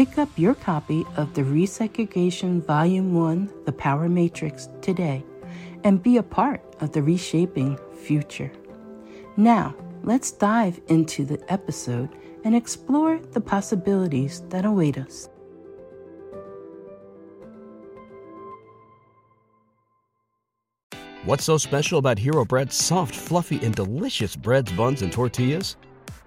Pick up your copy of the Resegregation Volume 1 The Power Matrix today and be a part of the reshaping future. Now, let's dive into the episode and explore the possibilities that await us. What's so special about Hero Bread's soft, fluffy, and delicious breads, buns, and tortillas?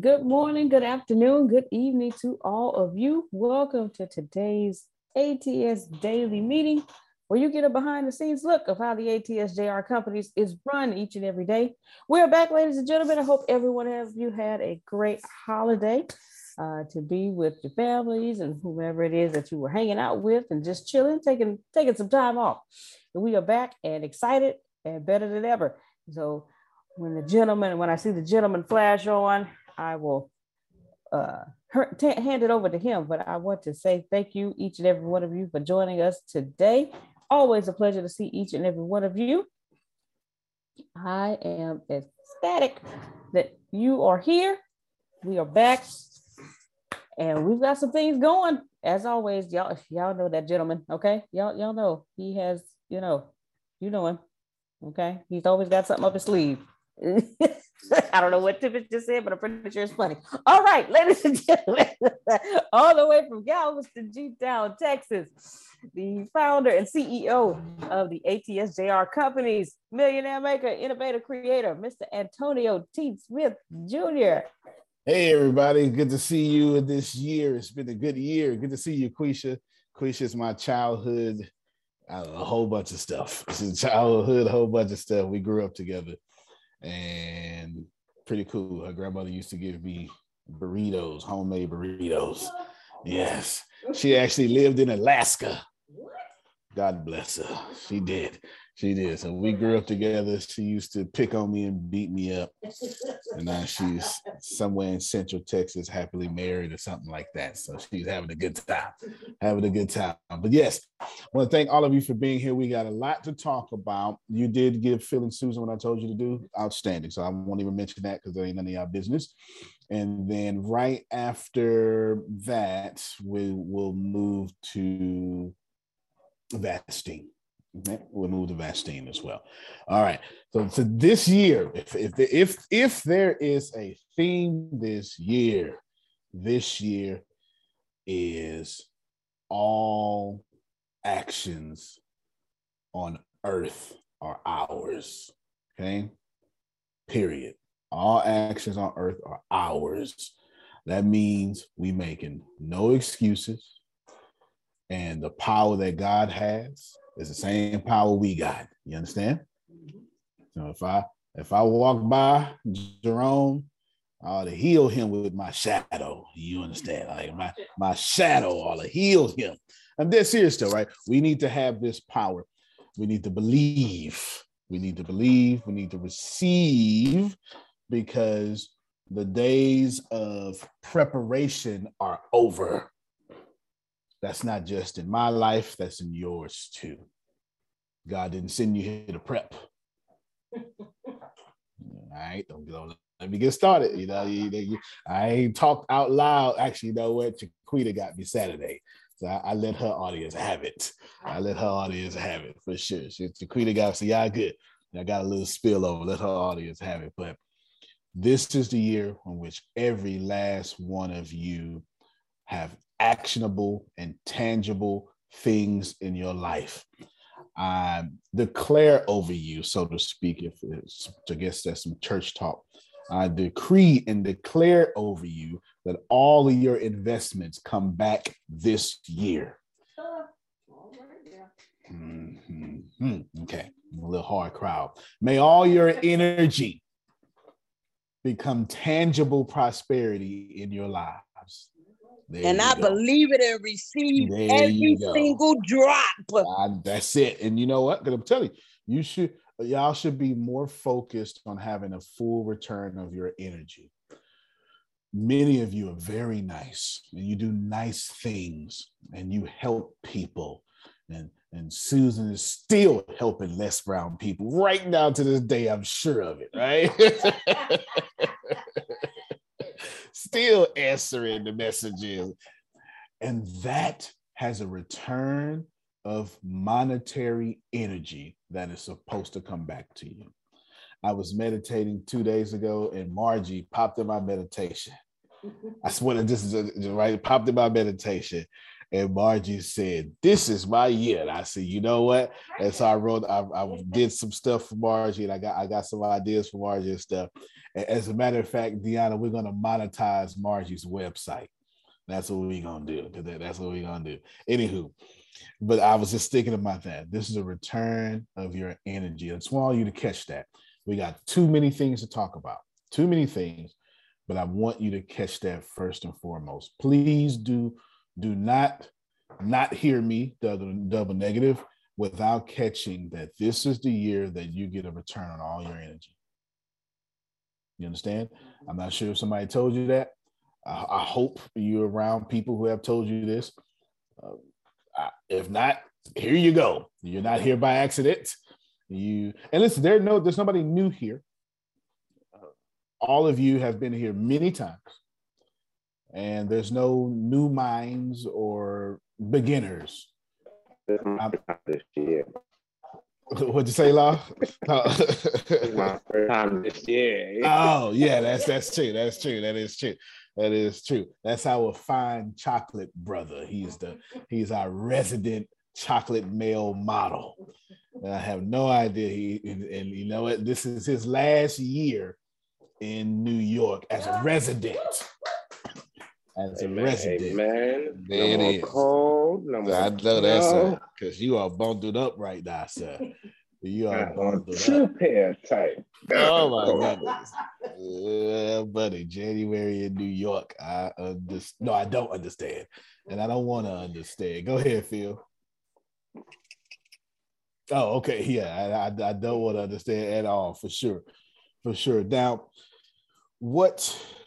Good morning, good afternoon, good evening to all of you. Welcome to today's ATS daily meeting where you get a behind the scenes look of how the ATSJR companies is run each and every day. We're back, ladies and gentlemen. I hope everyone of you had a great holiday uh, to be with your families and whomever it is that you were hanging out with and just chilling, taking taking some time off. And we are back and excited and better than ever. So when the gentleman, when I see the gentleman flash on, I will uh, t- hand it over to him. But I want to say thank you, each and every one of you, for joining us today. Always a pleasure to see each and every one of you. I am ecstatic that you are here. We are back, and we've got some things going. As always, y'all, y'all know that gentleman, okay? Y'all, y'all know he has, you know, you know him, okay? He's always got something up his sleeve. I don't know what Tiffany just said, but I'm pretty sure it's funny. All right, ladies and gentlemen, all the way from Galveston, G Town, Texas, the founder and CEO of the ATSJR companies, millionaire maker, innovative creator, Mr. Antonio T. Smith Jr. Hey, everybody. Good to see you this year. It's been a good year. Good to see you, Quisha. Quisha is my childhood, know, a whole bunch of stuff. Childhood, a whole bunch of stuff. We grew up together and pretty cool. Her grandmother used to give me burritos, homemade burritos. Yes, she actually lived in Alaska. God bless her. She did. She did. So we grew up together. She used to pick on me and beat me up. And now she's somewhere in Central Texas, happily married or something like that. So she's having a good time, having a good time. But yes, I want to thank all of you for being here. We got a lot to talk about. You did give Phil and Susan what I told you to do. Outstanding. So I won't even mention that because there ain't none of y'all business. And then right after that, we will move to Vastine. Okay, we'll move to Vastine as well. All right. So, so this year, if if if if there is a theme this year, this year is all actions on earth are ours. Okay. Period. All actions on earth are ours. That means we making no excuses. And the power that God has is the same power we got. You understand? Mm-hmm. So if I if I walk by Jerome, I ought to heal him with my shadow. You understand? Like my my shadow ought to heal him. I'm dead serious though, right? We need to have this power. We need to believe. We need to believe. We need to receive because the days of preparation are over. That's not just in my life, that's in yours too. God didn't send you here to prep. All right, don't, don't let me get started. You know, you, you, I ain't talked out loud. Actually, you know what? Chiquita got me Saturday. So I, I, let her audience have it. I let her audience have it for sure. She, Chiquita got so yeah, good. I got a little spillover. Let her audience have it. But this is the year in which every last one of you have actionable and tangible things in your life. I declare over you, so to speak, if it's, I guess that's some church talk. I decree and declare over you that all of your investments come back this year. Mm-hmm. Okay, a little hard crowd. May all your energy become tangible prosperity in your lives. There and I go. believe it and receive there every single drop. Uh, that's it. And you know what? Because I'm telling you, you should y'all should be more focused on having a full return of your energy. Many of you are very nice and you do nice things and you help people. And and Susan is still helping Les Brown people right now to this day. I'm sure of it, right? still answering the messages. And that has a return of monetary energy that is supposed to come back to you. I was meditating two days ago and Margie popped in my meditation. I swear to this is right, popped in my meditation. And Margie said, This is my year. And I said, You know what? And so I wrote, I, I did some stuff for Margie and I got I got some ideas for Margie and stuff. And as a matter of fact, Deanna, we're gonna monetize Margie's website. That's what we're gonna do. That's what we're gonna do. Anywho, but I was just thinking about that. This is a return of your energy. I just want you to catch that. We got too many things to talk about, too many things, but I want you to catch that first and foremost. Please do do not not hear me double, double negative without catching that this is the year that you get a return on all your energy. You understand? I'm not sure if somebody told you that. I, I hope you're around people who have told you this. Uh, I, if not, here you go. You're not here by accident. You and listen, there no, there's nobody new here. All of you have been here many times and there's no new minds or beginners. This year. What'd you say, Law? my first time this year. oh, yeah, that's that's true. That's true. That is true. That is true. That's our fine chocolate brother. He's the he's our resident chocolate male model. And I have no idea. He and, and you know what? This is his last year in New York as a resident as a resident. Man, there no it is. Cold, no more I know that's because you are bundled up right now, sir. You are bundled two up. pair type. Oh my goodness, uh, buddy! January in New York. I understand. No, I don't understand, and I don't want to understand. Go ahead, Phil. Oh, okay. Yeah, I, I, I don't want to understand at all for sure. For sure. Now, what well,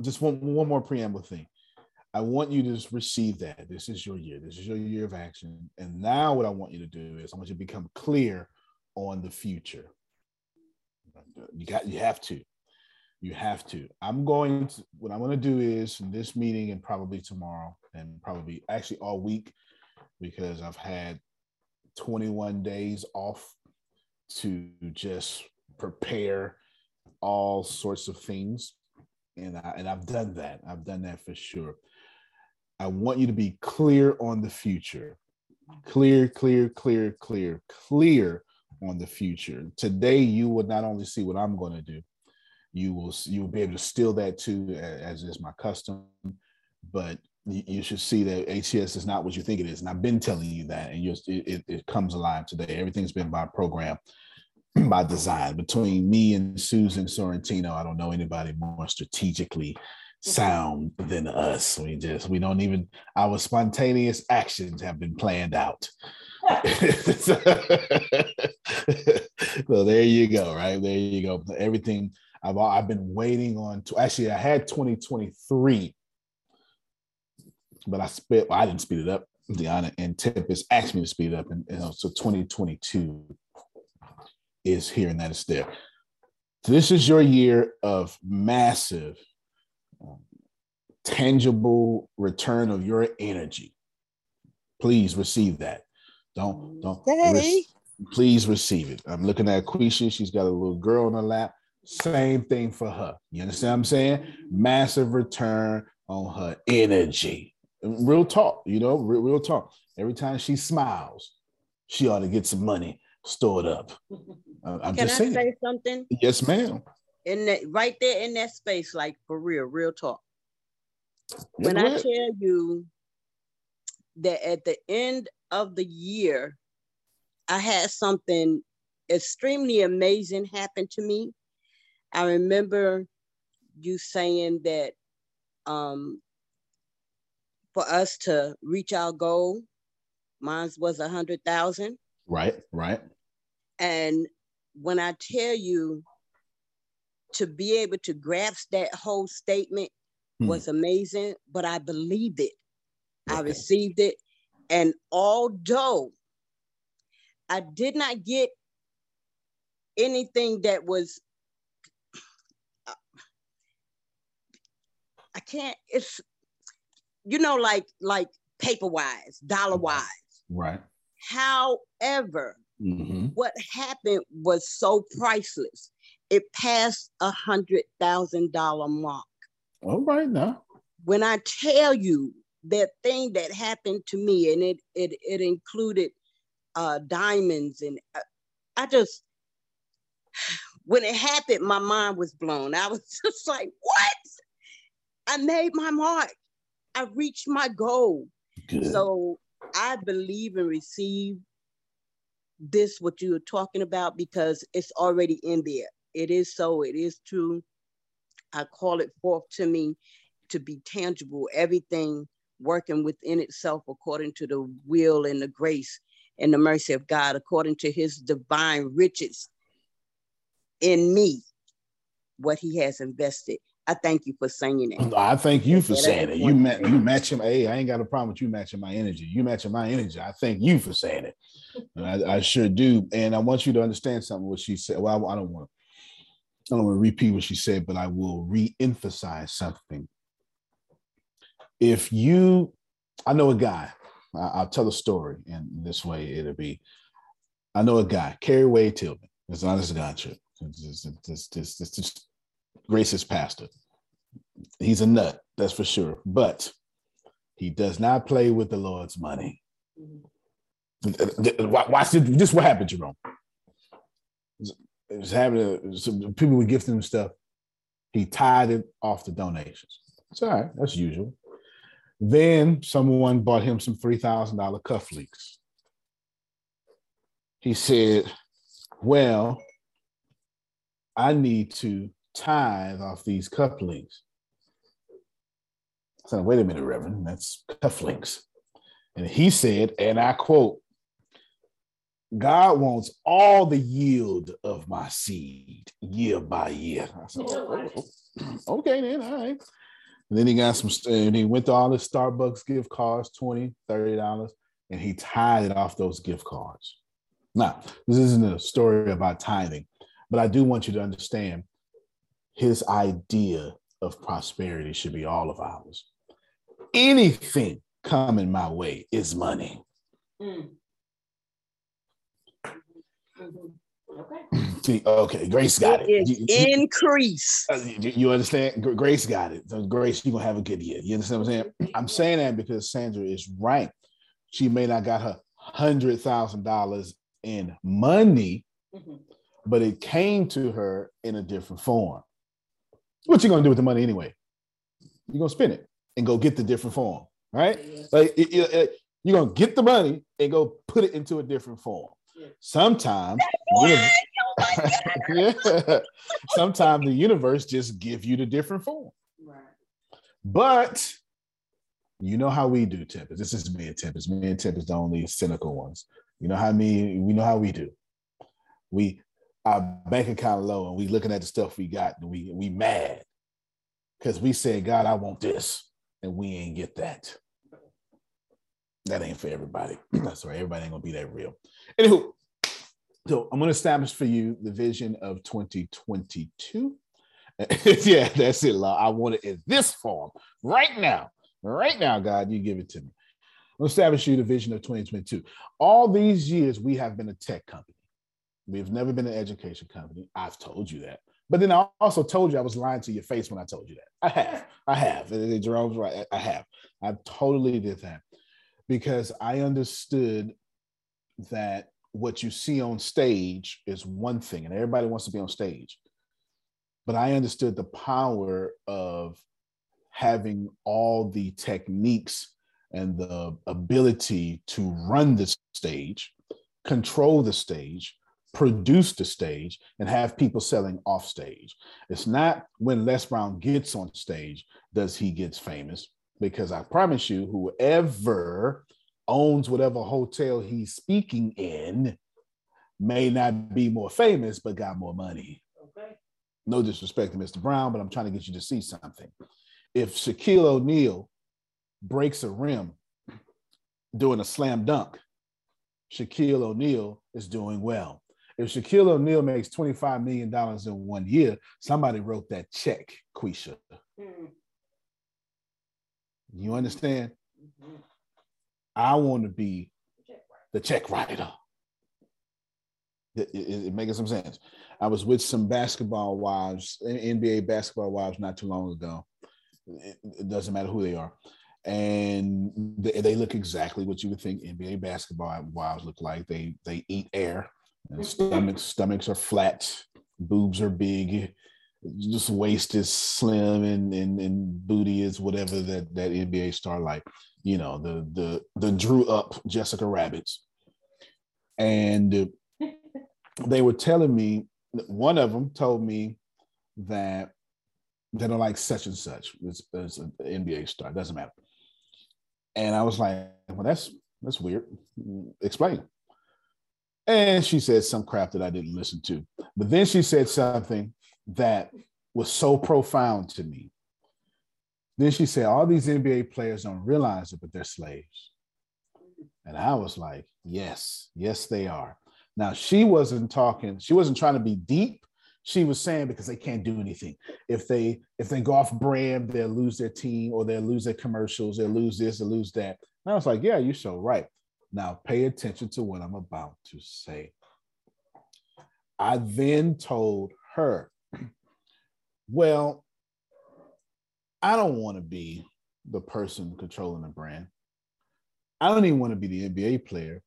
just one one more preamble thing. I want you to receive that. This is your year. This is your year of action. And now, what I want you to do is I want you to become clear on the future. You got. You have to. You have to. I'm going to. What I'm going to do is in this meeting and probably tomorrow and probably actually all week because I've had 21 days off to just prepare all sorts of things and I, and I've done that. I've done that for sure. I want you to be clear on the future. Clear, clear, clear, clear, clear on the future. Today you will not only see what I'm going to do, you will you will be able to steal that too, as is my custom. But you should see that ATS is not what you think it is, and I've been telling you that, and it, it, it comes alive today. Everything's been by program by design. Between me and Susan Sorrentino, I don't know anybody more strategically sound than us. We just we don't even our spontaneous actions have been planned out. so there you go, right? There you go. Everything I've I've been waiting on to actually I had 2023, but I spit well, I didn't speed it up. Deanna and Tempest asked me to speed it up, and know, so 2022 is here and that is there. This is your year of massive, um, tangible return of your energy. Please receive that. Don't don't. Hey. please receive it. I'm looking at Quisha. She's got a little girl on her lap. Same thing for her. You understand what I'm saying? Massive return on her energy. Real talk, you know, real, real talk. Every time she smiles, she ought to get some money stored up. I'm Can just I saying. say something? Yes, ma'am. In that, right there in that space, like for real, real talk. When I tell you that at the end of the year, I had something extremely amazing happen to me. I remember you saying that um, for us to reach our goal, mine was a hundred thousand. Right, right. And when I tell you to be able to grasp that whole statement hmm. was amazing, but I believed it. Okay. I received it. And although I did not get anything that was, I can't, it's, you know, like, like paper wise, dollar wise. Right. However, mm-hmm. what happened was so priceless. It passed a hundred thousand dollar mark. All right now. When I tell you that thing that happened to me, and it it it included uh, diamonds, and uh, I just when it happened, my mind was blown. I was just like, "What? I made my mark. I reached my goal." Good. So I believe and receive this what you are talking about because it's already in there. It is so, it is true. I call it forth to me to be tangible, everything working within itself according to the will and the grace and the mercy of God, according to his divine riches in me, what he has invested. I thank you for saying it. I thank you for saying it. You met you match him. Hey, I ain't got a problem with you matching my energy. You matching my energy. I thank you for saying it. I, I, sure do. And I want you to understand something what she said. Well, I, I don't want to I don't want to repeat what she said, but I will re-emphasize something. If you, I know a guy. I, will tell a story, and this way it'll be. I know a guy, Kerry Wade Tillman. It's not his guy. This, this, this, this, Grace's pastor. He's a nut, that's for sure. But he does not play with the Lord's money. Mm-hmm. Watch this. This what happened, Jerome. It was happening. Some people were gifting him stuff. He tied it off the donations. It's all right. That's usual. Then someone bought him some three thousand dollar cufflinks. He said, "Well, I need to tithe off these cufflinks. I said, wait a minute, Reverend, that's cufflinks. And he said, and I quote, God wants all the yield of my seed year by year. I Said, oh, oh, okay, then, all right. And then he got some, and he went to all his Starbucks gift cards, 20 $30, and he tied it off those gift cards. Now, this isn't a story about tithing, but I do want you to understand his idea of prosperity should be all of ours. Anything coming my way is money. Mm. Mm-hmm. Okay. See, okay, Grace got it. it. You, increase. You, you, understand? Grace got it. So Grace, you're gonna have a good year. You understand what I'm saying? I'm saying that because Sandra is right. She may not got her hundred thousand dollars in money, mm-hmm. but it came to her in a different form. What you gonna do with the money anyway? You're gonna spend it and go get the different form, right? Like it, it, you're gonna get the money and go put it into a different form. Sometimes, yeah. sometimes the universe just give you the different form. Right. But you know how we do, Tempest. This is me and Tempest. Me and Tempest the only cynical ones. You know how me, we know how we do. We our bank account low and we looking at the stuff we got and we we mad because we said, God, I want this, and we ain't get that. That ain't for everybody. That's right. Everybody ain't gonna be that real. Anywho, so I'm gonna establish for you the vision of 2022. yeah, that's it, Law. I want it in this form right now. Right now, God, you give it to me. I'm establish you the vision of 2022. All these years, we have been a tech company. We've never been an education company. I've told you that. But then I also told you I was lying to your face when I told you that. I have. I have. Jerome's right. I have. I totally did that because I understood that what you see on stage is one thing, and everybody wants to be on stage. But I understood the power of having all the techniques and the ability to run the stage, control the stage, produce the stage, and have people selling off stage. It's not when Les Brown gets on stage does he gets famous because I promise you, whoever owns whatever hotel he's speaking in may not be more famous, but got more money. Okay. No disrespect to Mr. Brown, but I'm trying to get you to see something. If Shaquille O'Neal breaks a rim doing a slam dunk, Shaquille O'Neal is doing well. If Shaquille O'Neal makes $25 million in one year, somebody wrote that check, Quisha. Mm. You understand? Mm-hmm. I want to be the check writer. It, it, it, making some sense. I was with some basketball wives, NBA basketball wives, not too long ago. It, it doesn't matter who they are, and they, they, look exactly what you would think NBA basketball wives look like. They they eat air, and stomachs stomachs are flat, boobs are big, just waist is slim and, and and booty is whatever that that NBA star like, you know, the the the drew up Jessica Rabbits. And they were telling me one of them told me that they don't like such and such. as, it's an NBA star, doesn't matter. And I was like, well, that's that's weird. Explain. And she said some crap that I didn't listen to. But then she said something that was so profound to me. Then she said, All these NBA players don't realize it, but they're slaves. And I was like, Yes, yes, they are. Now, she wasn't talking, she wasn't trying to be deep. She was saying because they can't do anything. If they if they go off brand, they'll lose their team or they'll lose their commercials, they'll lose this, they'll lose that. And I was like, Yeah, you're so right. Now pay attention to what I'm about to say. I then told her well, I don't want to be the person controlling the brand. I don't even want to be the NBA player.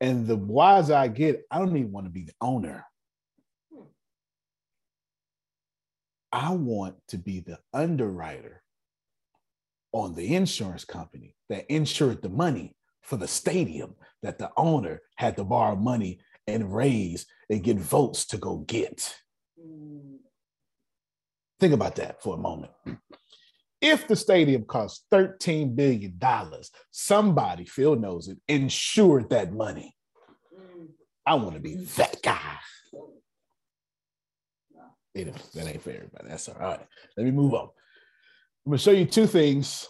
And the wiser I get, I don't even want to be the owner. I want to be the underwriter on the insurance company that insured the money for the stadium that the owner had to borrow money and raise and get votes to go get. Think about that for a moment. If the stadium costs $13 billion, somebody, Phil knows it, insured that money. I want to be that guy. that ain't for everybody. That's all right. Let me move on. I'm gonna show you two things,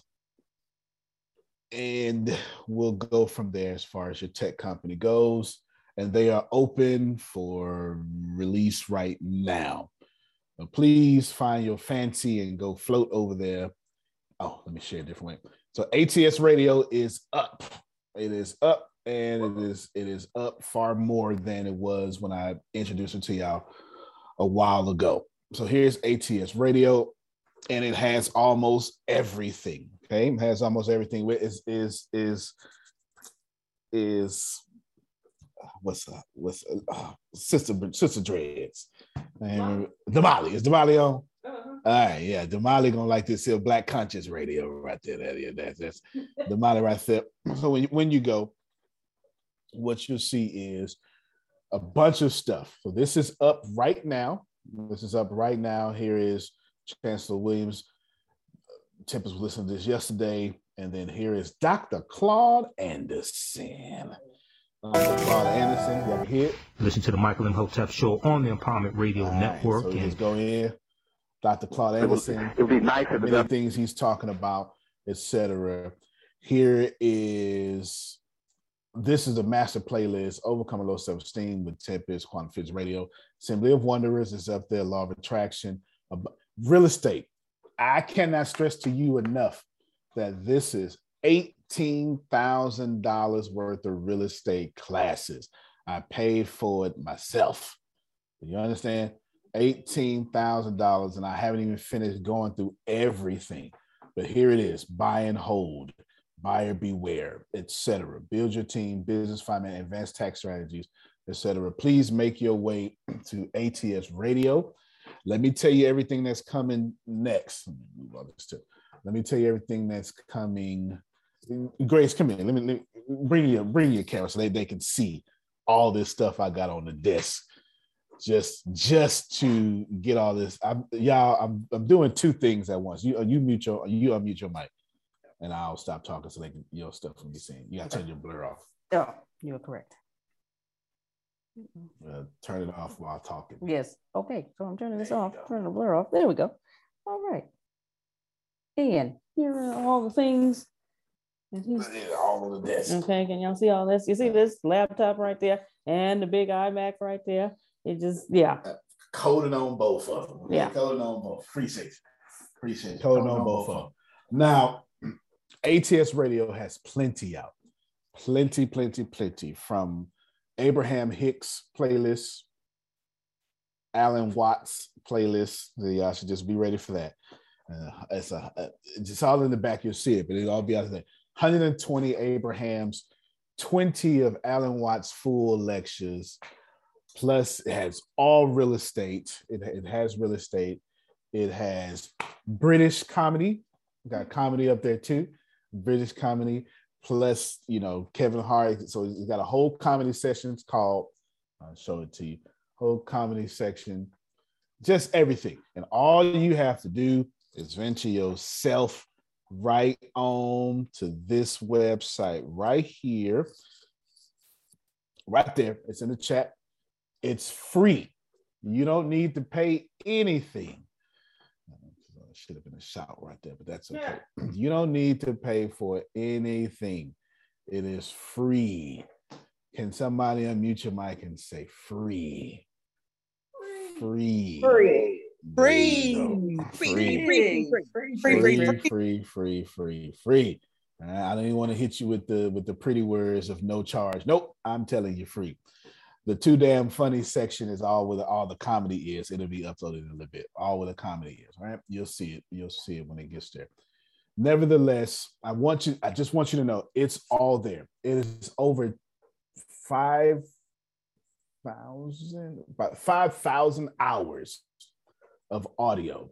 and we'll go from there as far as your tech company goes. And they are open for release right now. Please find your fancy and go float over there. Oh, let me share a different way. So ATS Radio is up. It is up and it is it is up far more than it was when I introduced it to y'all a while ago. So here's ATS Radio, and it has almost everything. Okay, has almost everything. With is is is is what's uh, what's uh, sister sister dreads and Damali is Damali on. Uh-huh. All right, yeah, Damali gonna like this here Black Conscious Radio right there. That, that's that's Damali right there. So when when you go, what you'll see is a bunch of stuff. So this is up right now. This is up right now. Here is Chancellor Williams. Tempest was listening to this yesterday. And then here is Dr. Claude Anderson. Dr. Claude Anderson, you ever hear Listen to the Michael Imhotep show on the Empowerment Radio right, Network. So and just go in. Dr. Claude Anderson. It would be nice if many things he's talking about, etc. Here is this is a master playlist, Overcoming Low Self Esteem with Tempest, Quantum Fitz Radio. Assembly of Wanderers is up there, Law of Attraction, real estate. I cannot stress to you enough that this is $18,000 worth of real estate classes. I paid for it myself. You understand? $18,000, and I haven't even finished going through everything. But here it is buy and hold buyer beware, etc. Build your team, business finance, advanced tax strategies, etc. Please make your way to ATS Radio. Let me tell you everything that's coming next. Let me move on this too. Let me tell you everything that's coming. Grace, come in. Let me, let me bring your bring your camera so they, they can see all this stuff I got on the desk. Just just to get all this. I'm y'all, I'm I'm doing two things at once. You uh, you mute your you unmute your mic and I'll stop talking so they can your stuff can be seen. You gotta turn your blur off. Oh, you're correct. Uh, turn it off while talking. Yes. Okay. So I'm turning this there off. Turn the blur off. There we go. All right. And here are all the things. All of this. Okay. Can y'all see all this? You see this laptop right there and the big iMac right there. It just yeah. Uh, coding on both of them. Yeah. Coding on both. Appreciate it. Appreciate it. Coding, coding on both of them. Now ATS Radio has plenty out, plenty, plenty, plenty from Abraham Hicks playlist, Alan Watts playlist. Y'all should just be ready for that. Uh, it's a, uh, it's all in the back. You'll see it, but it'll all be out there. 120 Abrahams, 20 of Alan Watts' full lectures. Plus, it has all real estate. It, it has real estate. It has British comedy. Got comedy up there too. British comedy, plus you know Kevin Hart. So he's got a whole comedy section called. I'll show it to you. Whole comedy section, just everything, and all you have to do is venture yourself right on to this website right here, right there. It's in the chat. It's free. You don't need to pay anything should have been a shout right there, but that's okay. Yeah. You don't need to pay for anything. It is free. Can somebody unmute your mic and say free? Free. Free. Free. Free. Free. Free. Free. Free. Free. Free. Free. Free. Free. All right. I don't even want to hit you with the with the pretty words of no charge. Nope, I'm telling you free the too damn funny section is all where all the comedy is. It'll be uploaded in a little bit. All where the comedy is, right? You'll see it. You'll see it when it gets there. Nevertheless, I want you. I just want you to know it's all there. It is over five thousand, about five thousand hours of audio.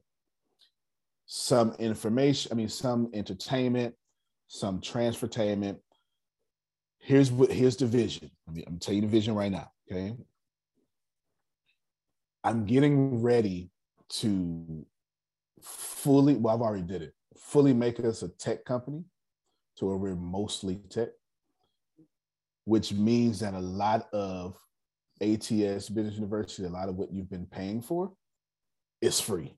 Some information. I mean, some entertainment, some transportainment. Here's what. Here's the vision. I mean, I'm telling you the vision right now. Okay. I'm getting ready to fully, well, I've already did it, fully make us a tech company to where we're mostly tech, which means that a lot of ATS Business University, a lot of what you've been paying for is free.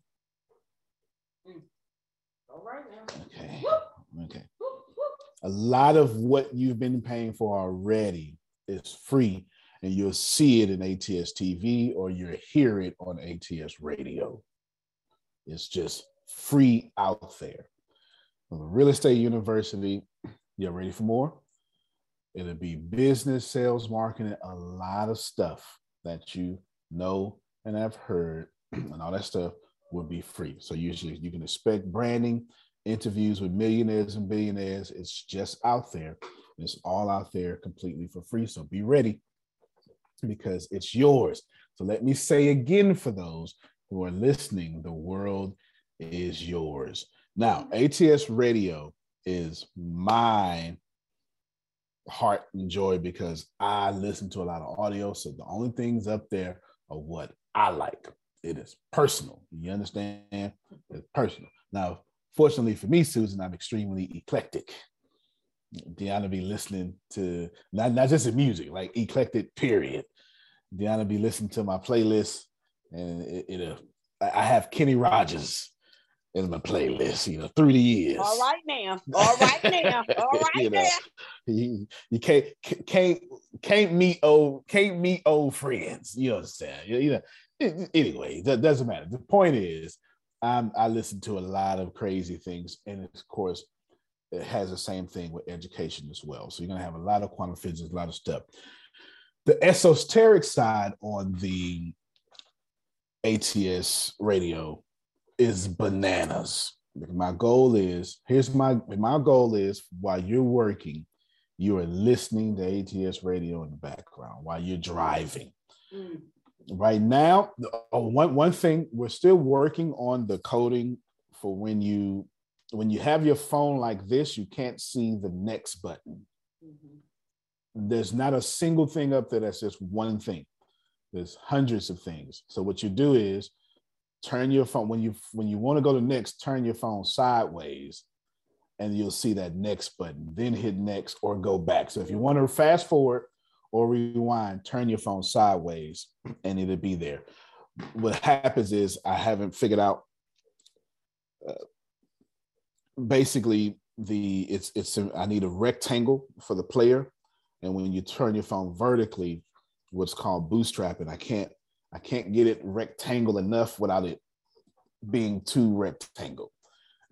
Hmm. All right now. Okay. Okay. A lot of what you've been paying for already is free, and you'll see it in ATS TV or you'll hear it on ATS radio. It's just free out there. From the Real Estate University, you ready for more? It'll be business, sales, marketing, a lot of stuff that you know and have heard, and all that stuff will be free. So usually you can expect branding, interviews with millionaires and billionaires. It's just out there. It's all out there completely for free. So be ready because it's yours. So let me say again for those who are listening, the world is yours. Now, ATS radio is my heart and joy because I listen to a lot of audio. So the only things up there are what I like. It is personal. You understand? It's personal. Now, fortunately for me, Susan, I'm extremely eclectic. Deanna be listening to not, not just the music, like eclectic, period. Deanna be listening to my playlist and it, it uh, I have Kenny Rogers in my playlist, you know, through the years. All right now. All right now. All right you know, now. you, you can't can't can't meet old can't meet old friends. You understand? You, you know. Anyway, that doesn't matter. The point is, I'm, I listen to a lot of crazy things, and of course, it has the same thing with education as well. So you're gonna have a lot of quantum physics, a lot of stuff. The esoteric side on the ATS radio is bananas. My goal is here's my my goal is while you're working, you are listening to ATS radio in the background while you're driving. Mm. Right now, oh, one one thing we're still working on the coding for when you when you have your phone like this, you can't see the next button. Mm-hmm. There's not a single thing up there that's just one thing. There's hundreds of things. So what you do is turn your phone when you when you want to go to next turn your phone sideways and you'll see that next button then hit next or go back so if you want to fast forward or rewind turn your phone sideways and it'll be there what happens is i haven't figured out uh, basically the it's it's i need a rectangle for the player and when you turn your phone vertically what's called bootstrapping i can't I can't get it rectangle enough without it being too rectangle.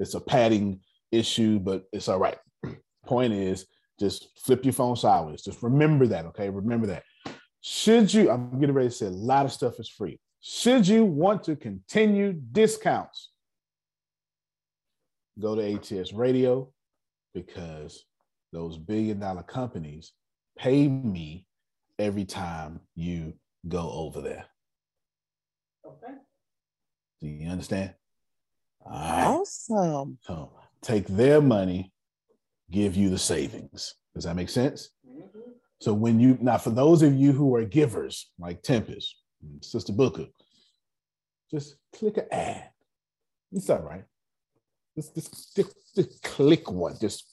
It's a padding issue, but it's all right. Point is, just flip your phone sideways. Just remember that, okay? Remember that. Should you, I'm getting ready to say a lot of stuff is free. Should you want to continue discounts, go to ATS Radio because those billion dollar companies pay me every time you go over there. Okay. Do you understand? All right. Awesome. So take their money, give you the savings. Does that make sense? Mm-hmm. So when you now, for those of you who are givers, like Tempest, Sister Booker, just click an ad. It's all right. Just, just, just, click one, just,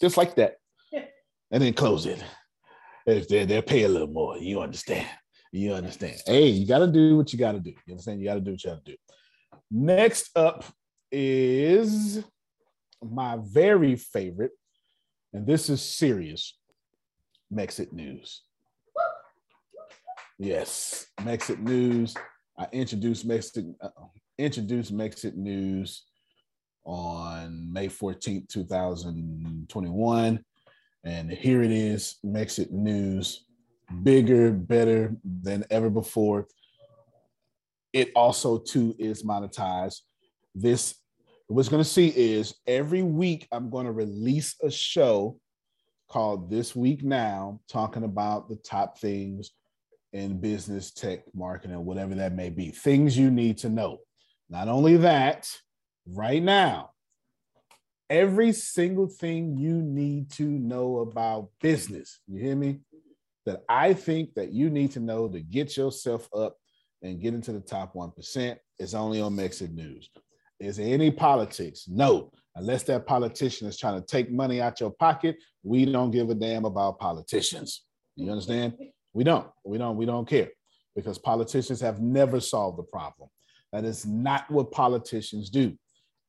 just like that, and then close it. If they they'll pay a little more, you understand. You understand. Hey, you got to do what you got to do. You understand? You got to do what you got to do. Next up is my very favorite, and this is serious Mexit News. Yes, Mexit News. I introduced Mexit, uh, introduced Mexit News on May 14th, 2021. And here it is, Mexit News, bigger, better than ever before. It also too is monetized. This what's going to see is every week I'm going to release a show called This Week Now, talking about the top things in business, tech, marketing, whatever that may be. Things you need to know. Not only that, right now, every single thing you need to know about business. You hear me? That I think that you need to know to get yourself up and get into the top 1% is only on Mexit News. Is there any politics? No. Unless that politician is trying to take money out your pocket, we don't give a damn about politicians. You understand? We don't. We don't. We don't care because politicians have never solved the problem. That is not what politicians do.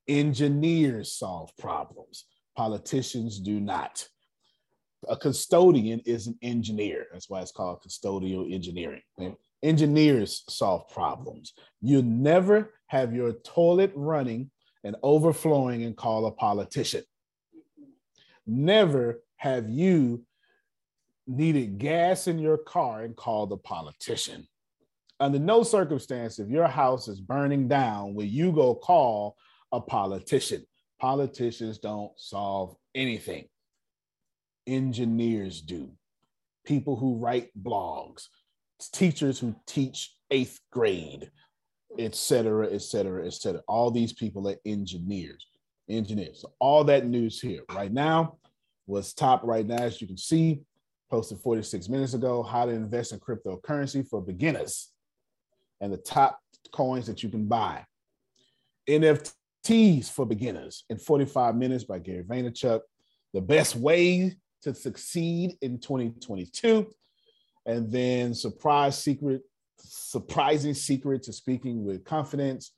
Engineers solve problems. Politicians do not. A custodian is an engineer. That's why it's called custodial engineering. Engineers solve problems. You never have your toilet running and overflowing and call a politician. Never have you needed gas in your car and called a politician. Under no circumstance, if your house is burning down, will you go call a politician? Politicians don't solve anything. Engineers do. People who write blogs, teachers who teach eighth grade, et cetera, et cetera, et cetera. All these people are engineers. Engineers. So all that news here right now was top right now, as you can see, posted 46 minutes ago, how to invest in cryptocurrency for beginners and the top coins that you can buy. NFTs for beginners in 45 minutes by Gary Vaynerchuk. The best way to succeed in 2022. And then surprise secret, surprising secret to speaking with confidence.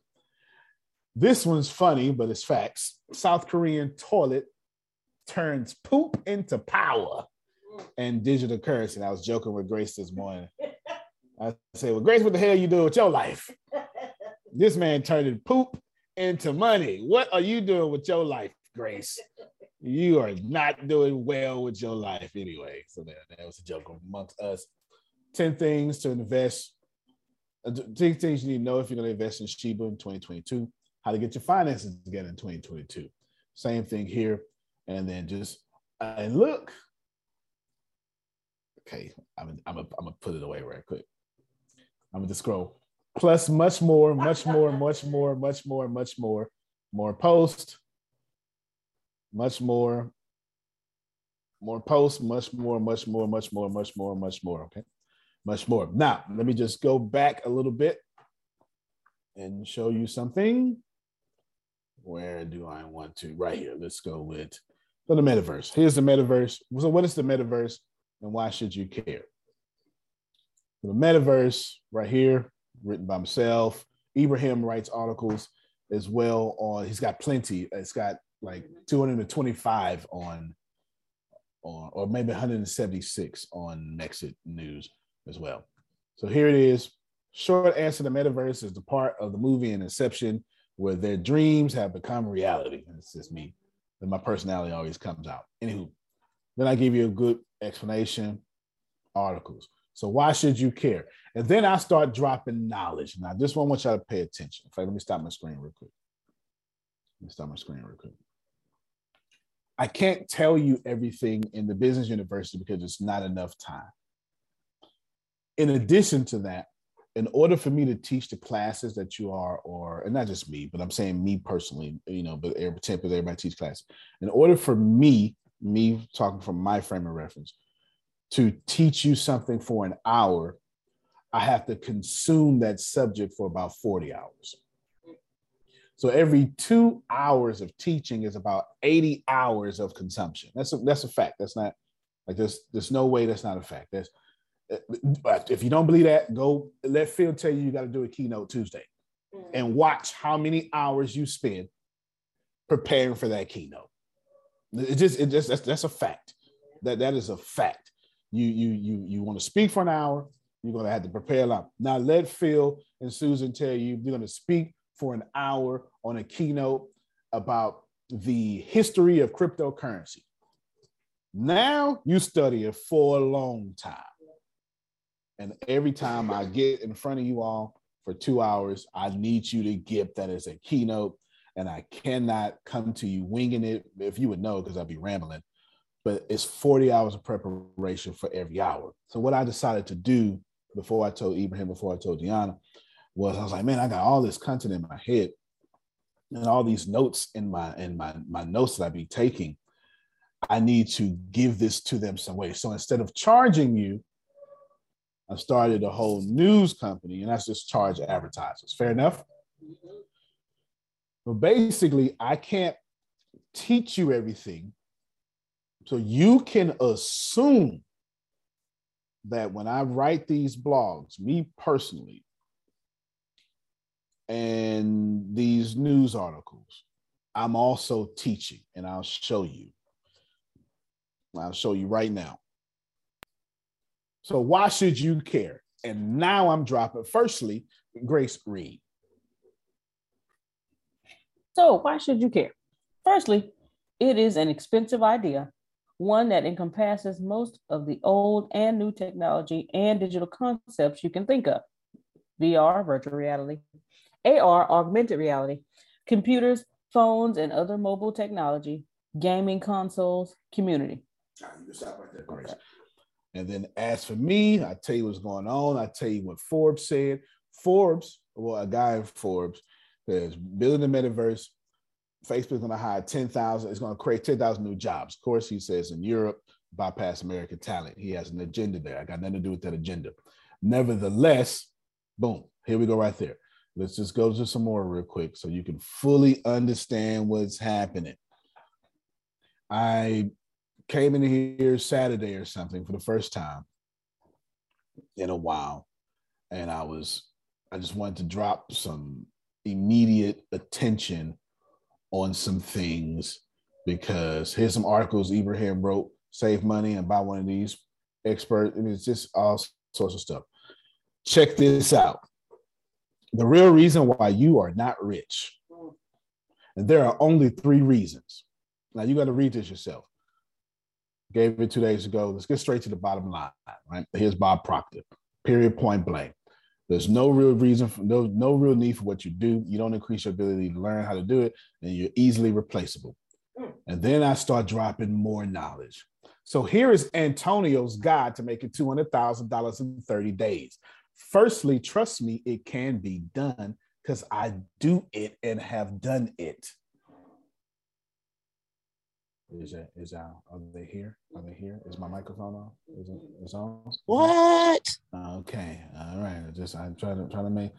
This one's funny, but it's facts. South Korean toilet turns poop into power and digital currency. And I was joking with Grace this morning. I say, Well, Grace, what the hell you doing with your life? This man turned poop into money. What are you doing with your life, Grace? You are not doing well with your life anyway. So that, that was a joke amongst us. 10 things to invest. Uh, 10 things you need to know if you're going to invest in Shiba in 2022, how to get your finances together in 2022. Same thing here. And then just, uh, and look, okay, I'm, I'm, I'm gonna put it away right quick. I'm gonna scroll. Plus, much more, much more, much more, much more, much more, more post, much more, more posts, much more, much more, much more, much more, much more. Okay, much more. Now, let me just go back a little bit and show you something. Where do I want to? Right here. Let's go with the metaverse. Here's the metaverse. So, what is the metaverse? and why should you care? The metaverse, right here, written by myself. Ibrahim writes articles as well on. He's got plenty. It's got like 225 on, on or maybe 176 on Mexit News as well. So here it is. Short answer: The metaverse is the part of the movie in Inception where their dreams have become reality. And it's just me. And my personality always comes out. Anywho, then I give you a good explanation, articles. So why should you care? And then I start dropping knowledge. Now, this one I want y'all to pay attention. In fact, let me stop my screen real quick. Let me stop my screen real quick. I can't tell you everything in the business university because it's not enough time. In addition to that, in order for me to teach the classes that you are, or and not just me, but I'm saying me personally, you know, but everybody teach classes. In order for me me talking from my frame of reference, to teach you something for an hour, I have to consume that subject for about 40 hours. So every two hours of teaching is about 80 hours of consumption. That's a, that's a fact. That's not like there's there's no way that's not a fact. That's but if you don't believe that, go let Phil tell you you got to do a keynote Tuesday mm. and watch how many hours you spend preparing for that keynote. It just it just that's, that's a fact. That that is a fact. You you you you want to speak for an hour, you're gonna have to prepare a lot. Now let Phil and Susan tell you you're gonna speak for an hour on a keynote about the history of cryptocurrency. Now you study it for a long time. And every time I get in front of you all for two hours, I need you to get that as a keynote and I cannot come to you winging it. If you would know, because I'd be rambling, but it's 40 hours of preparation for every hour. So what I decided to do before I told Ibrahim, before I told Deanna, was I was like, man, I got all this content in my head and all these notes in my in my my notes that I be taking. I need to give this to them some way. So instead of charging you, I started a whole news company, and that's just charge advertisers. Fair enough. Mm-hmm. But basically, I can't teach you everything. So you can assume that when I write these blogs, me personally, and these news articles, I'm also teaching, and I'll show you. I'll show you right now. So, why should you care? And now I'm dropping. Firstly, Grace Reed. So, why should you care? Firstly, it is an expensive idea, one that encompasses most of the old and new technology and digital concepts you can think of VR, virtual reality, AR, augmented reality, computers, phones, and other mobile technology, gaming consoles, community. And then as for me, I tell you what's going on. I tell you what Forbes said. Forbes, well, a guy in Forbes says building the metaverse, Facebook's going to hire 10,000, it's going to create 10,000 new jobs. Of course, he says in Europe, bypass American talent. He has an agenda there. I got nothing to do with that agenda. Nevertheless, boom, here we go right there. Let's just go to some more real quick so you can fully understand what's happening. I came in here Saturday or something for the first time in a while. And I was, I just wanted to drop some immediate attention on some things because here's some articles Ibrahim wrote, save money and buy one of these experts. I mean, it's just all sorts of stuff. Check this out. The real reason why you are not rich. And there are only three reasons. Now you got to read this yourself gave it two days ago. Let's get straight to the bottom line. Right here's Bob Proctor. Period. Point blank. There's no real reason for no no real need for what you do. You don't increase your ability to learn how to do it, and you're easily replaceable. Hmm. And then I start dropping more knowledge. So here is Antonio's guide to making two hundred thousand dollars in thirty days. Firstly, trust me, it can be done because I do it and have done it. Is it is out? Are they here? Are they here? Is my microphone on? Is it is on? What? Okay. All right. I just I'm trying to trying to make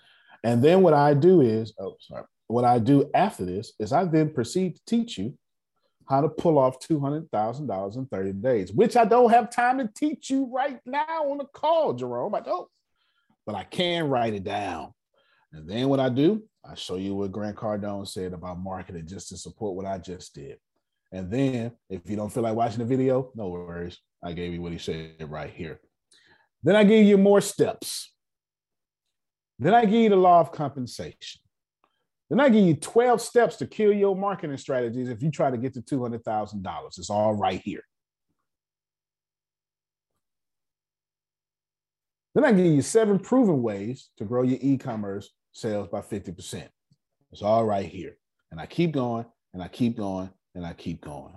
and then what I do is oh sorry. What I do after this is I then proceed to teach you how to pull off two hundred thousand dollars in 30 days, which I don't have time to teach you right now on the call, Jerome. I don't, but I can write it down. And then what I do, I show you what Grant Cardone said about marketing just to support what I just did. And then if you don't feel like watching the video, no worries. I gave you what he said right here. Then I give you more steps. Then I give you the law of compensation. Then I give you 12 steps to kill your marketing strategies if you try to get to $200,000. It's all right here. Then I give you seven proven ways to grow your e commerce sales by 50%. It's all right here. And I keep going and I keep going and I keep going.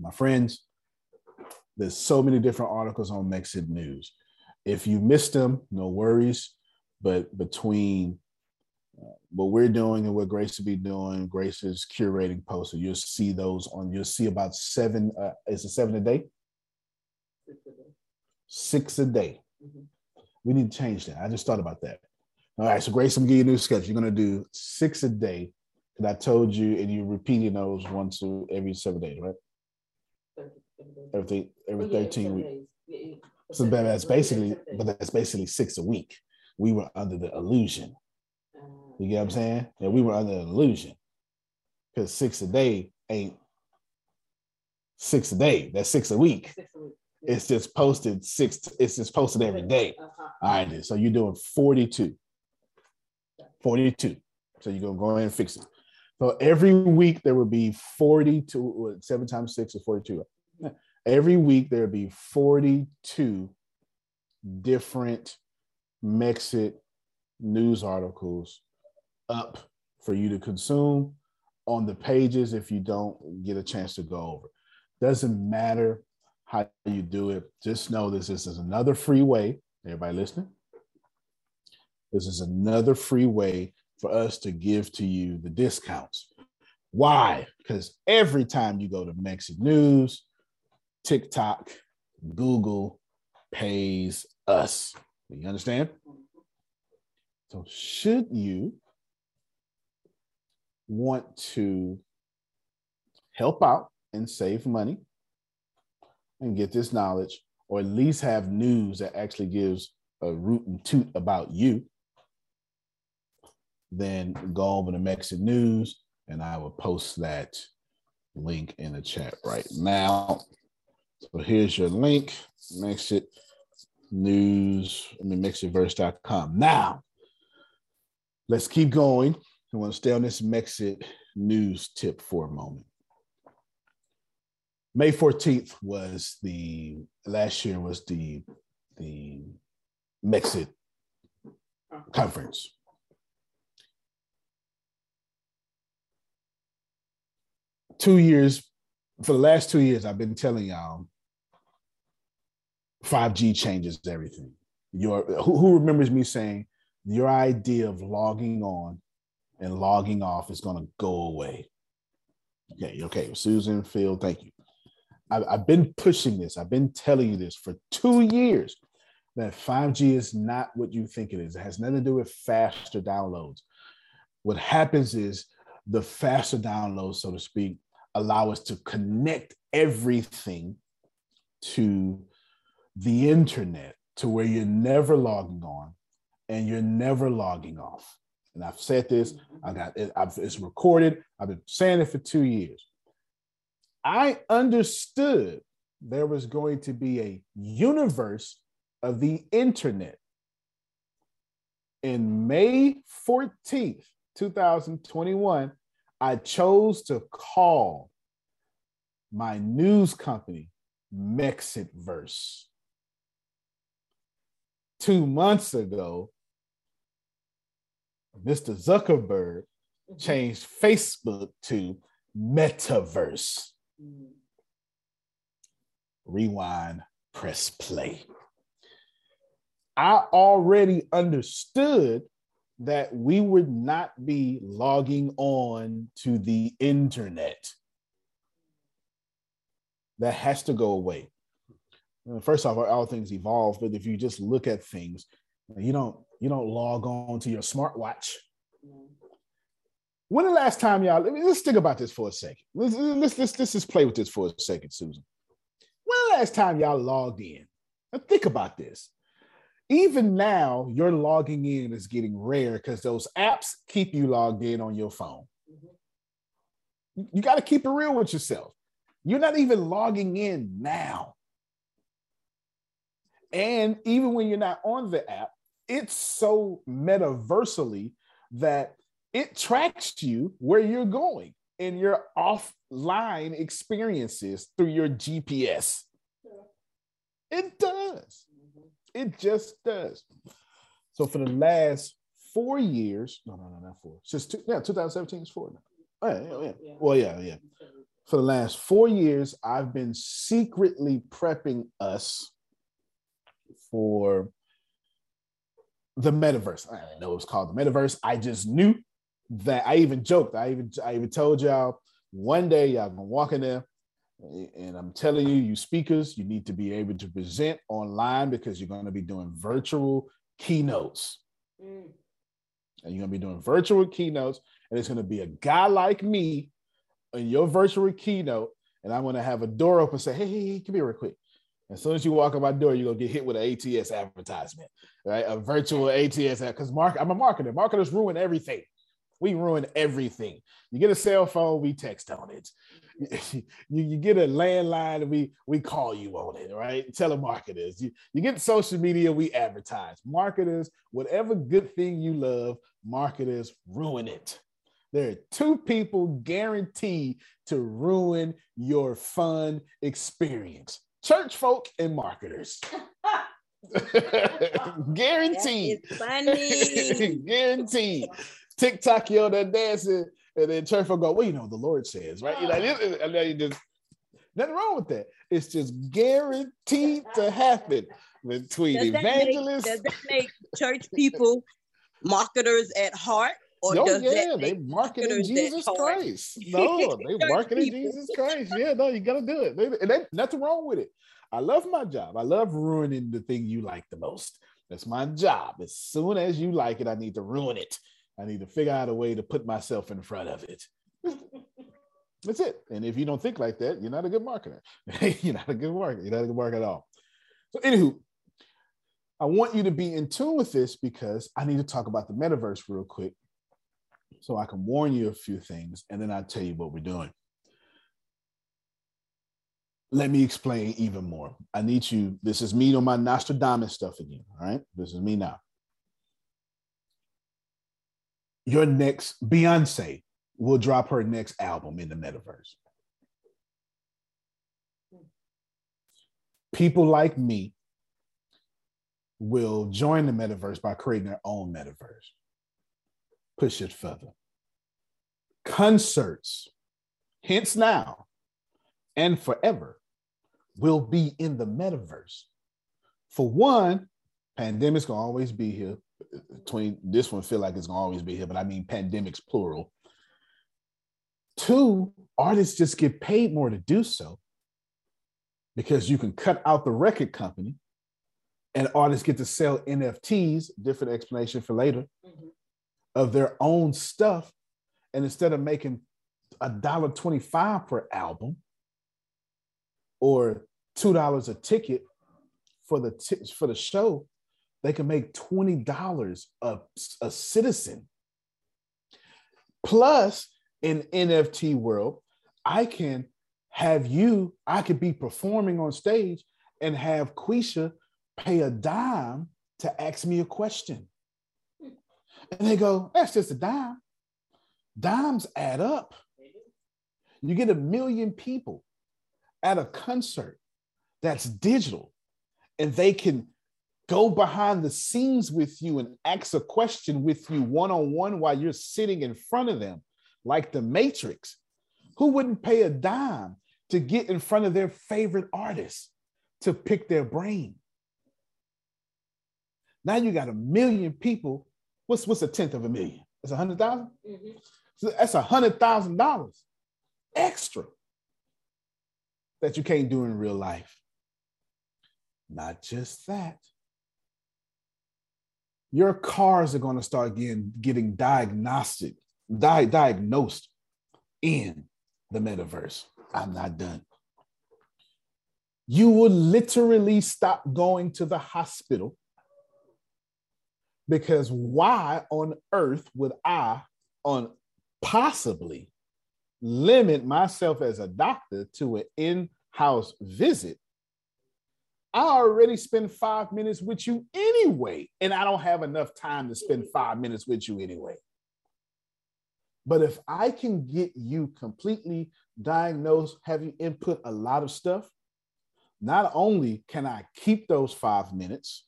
My friends, there's so many different articles on Mexit News. If you missed them, no worries. But between uh, what we're doing and what Grace will be doing, Grace is curating posts. So you'll see those on. You'll see about seven. Uh, is it seven a day? Six a day. Six a day. Mm-hmm. We need to change that. I just thought about that. All right. So Grace, I'm gonna give you a new schedule. You're gonna do six a day and I told you, and you repeated those once every seven days, right? Every every thirteen weeks. So that's basically, but that's basically six a week. We were under the illusion. You get what I'm saying? Yeah, we were under the illusion because six a day ain't six a day. That's six a week. It's just posted six. It's just posted every day. Uh-huh. All right, so you're doing 42. 42. So you're gonna go ahead and fix it. So every week there would be 42, seven times six is 42. Every week there would be 42 different Mexit news articles up for you to consume on the pages if you don't get a chance to go over. Doesn't matter how you do it. Just know this, this is another free way. Everybody listening? This is another free way for us to give to you the discounts. Why? Because every time you go to Mexit News, TikTok, Google pays us. You understand? So, should you want to help out and save money and get this knowledge, or at least have news that actually gives a root and toot about you, then go over to Mexit News and I will post that link in the chat right now. So here's your link, Mexit News, I mean, MexitVerse.com. Now, let's keep going. I want to stay on this Mexit News tip for a moment. May 14th was the last year was the the Mexit conference. Two years, for the last two years, I've been telling y'all 5G changes everything. Your who, who remembers me saying your idea of logging on and logging off is going to go away. Okay, okay, Susan, Phil, thank you. I've, I've been pushing this. I've been telling you this for two years that 5G is not what you think it is. It has nothing to do with faster downloads. What happens is the faster downloads, so to speak, allow us to connect everything to the internet to where you're never logging on and you're never logging off. And I've said this, mm-hmm. I got it, I've, it's recorded. I've been saying it for two years. I understood there was going to be a universe of the internet. In May 14th, 2021, I chose to call my news company Mexitverse. Two months ago, Mr. Zuckerberg mm-hmm. changed Facebook to Metaverse. Rewind, press play. I already understood that we would not be logging on to the internet. That has to go away. Uh, first off, all things evolve, but if you just look at things, you don't you don't log on to your smartwatch. When the last time y'all? Let's think about this for a second. Let's let's let's, let's just play with this for a second, Susan. When the last time y'all logged in? Now think about this. Even now, your logging in is getting rare because those apps keep you logged in on your phone. Mm-hmm. You got to keep it real with yourself. You're not even logging in now. And even when you're not on the app, it's so metaversally that it tracks you where you're going in your offline experiences through your GPS. It does. It just does. So for the last four years, no, no, no, not four. Since two, yeah, 2017 is four now. Oh, yeah, yeah, yeah. Well, yeah, yeah. For the last four years, I've been secretly prepping us for the metaverse. I didn't know it was called the metaverse. I just knew that I even joked. I even I even told y'all one day y'all gonna walk in there, and I'm telling you, you speakers, you need to be able to present online because you're gonna be doing virtual keynotes. Mm. And you're gonna be doing virtual keynotes, and it's gonna be a guy like me in your virtual keynote, and I'm gonna have a door open, say, hey, hey, hey, come here real quick. As soon as you walk in my door, you're gonna get hit with an ATS advertisement, right? A virtual ATS because mark I'm a marketer. Marketers ruin everything. We ruin everything. You get a cell phone, we text on it. You, you get a landline, and we we call you on it, right? Telemarketers. You, you get social media, we advertise. Marketers, whatever good thing you love, marketers ruin it. There are two people guaranteed to ruin your fun experience church folk and marketers. Guaranteed. funny. Guaranteed. TikTok, you know, dancing, and then church folk go, well, you know, the Lord says, right? You know, and then you just nothing wrong with that. It's just guaranteed to happen between does evangelists. Make, does that make church people marketers at heart? Or oh yeah, they marketing Jesus Christ. No, they marketing Jesus Christ. Yeah, no, you gotta do it. They, and they, nothing wrong with it. I love my job. I love ruining the thing you like the most. That's my job. As soon as you like it, I need to ruin it. I need to figure out a way to put myself in front of it. That's it. And if you don't think like that, you're not a good marketer. you're not a good marketer. You're not a good marketer at all. So, anywho, I want you to be in tune with this because I need to talk about the metaverse real quick so I can warn you a few things and then I'll tell you what we're doing. Let me explain even more. I need you, this is me on my Nostradamus stuff again. All right. This is me now. Your next Beyonce will drop her next album in the metaverse. People like me will join the metaverse by creating their own metaverse. Push it further. Concerts, hence now and forever, will be in the metaverse. For one, pandemic's gonna always be here. Between this one, feel like it's gonna always be here, but I mean pandemics plural. Two, artists just get paid more to do so because you can cut out the record company and artists get to sell NFTs, different explanation for later, mm-hmm. of their own stuff. And instead of making a dollar 25 per album or two dollars a ticket for the t- for the show, they can make $20 a, a citizen. Plus, in NFT world, I can have you, I could be performing on stage and have Quisha pay a dime to ask me a question. And they go, that's just a dime. Dimes add up. You get a million people at a concert that's digital, and they can go behind the scenes with you and ask a question with you one on one while you're sitting in front of them, like the Matrix. Who wouldn't pay a dime to get in front of their favorite artist to pick their brain? Now you got a million people. What's what's a tenth of a million? It's a hundred thousand. Mm-hmm. So that's a hundred thousand dollars extra that you can't do in real life. Not just that. Your cars are going to start getting, getting diagnostic, di- diagnosed in the metaverse. I'm not done. You will literally stop going to the hospital because why on earth would I, on possibly, limit myself as a doctor to an in-house visit? I already spend five minutes with you anyway, and I don't have enough time to spend five minutes with you anyway. But if I can get you completely diagnosed, have you input a lot of stuff, not only can I keep those five minutes,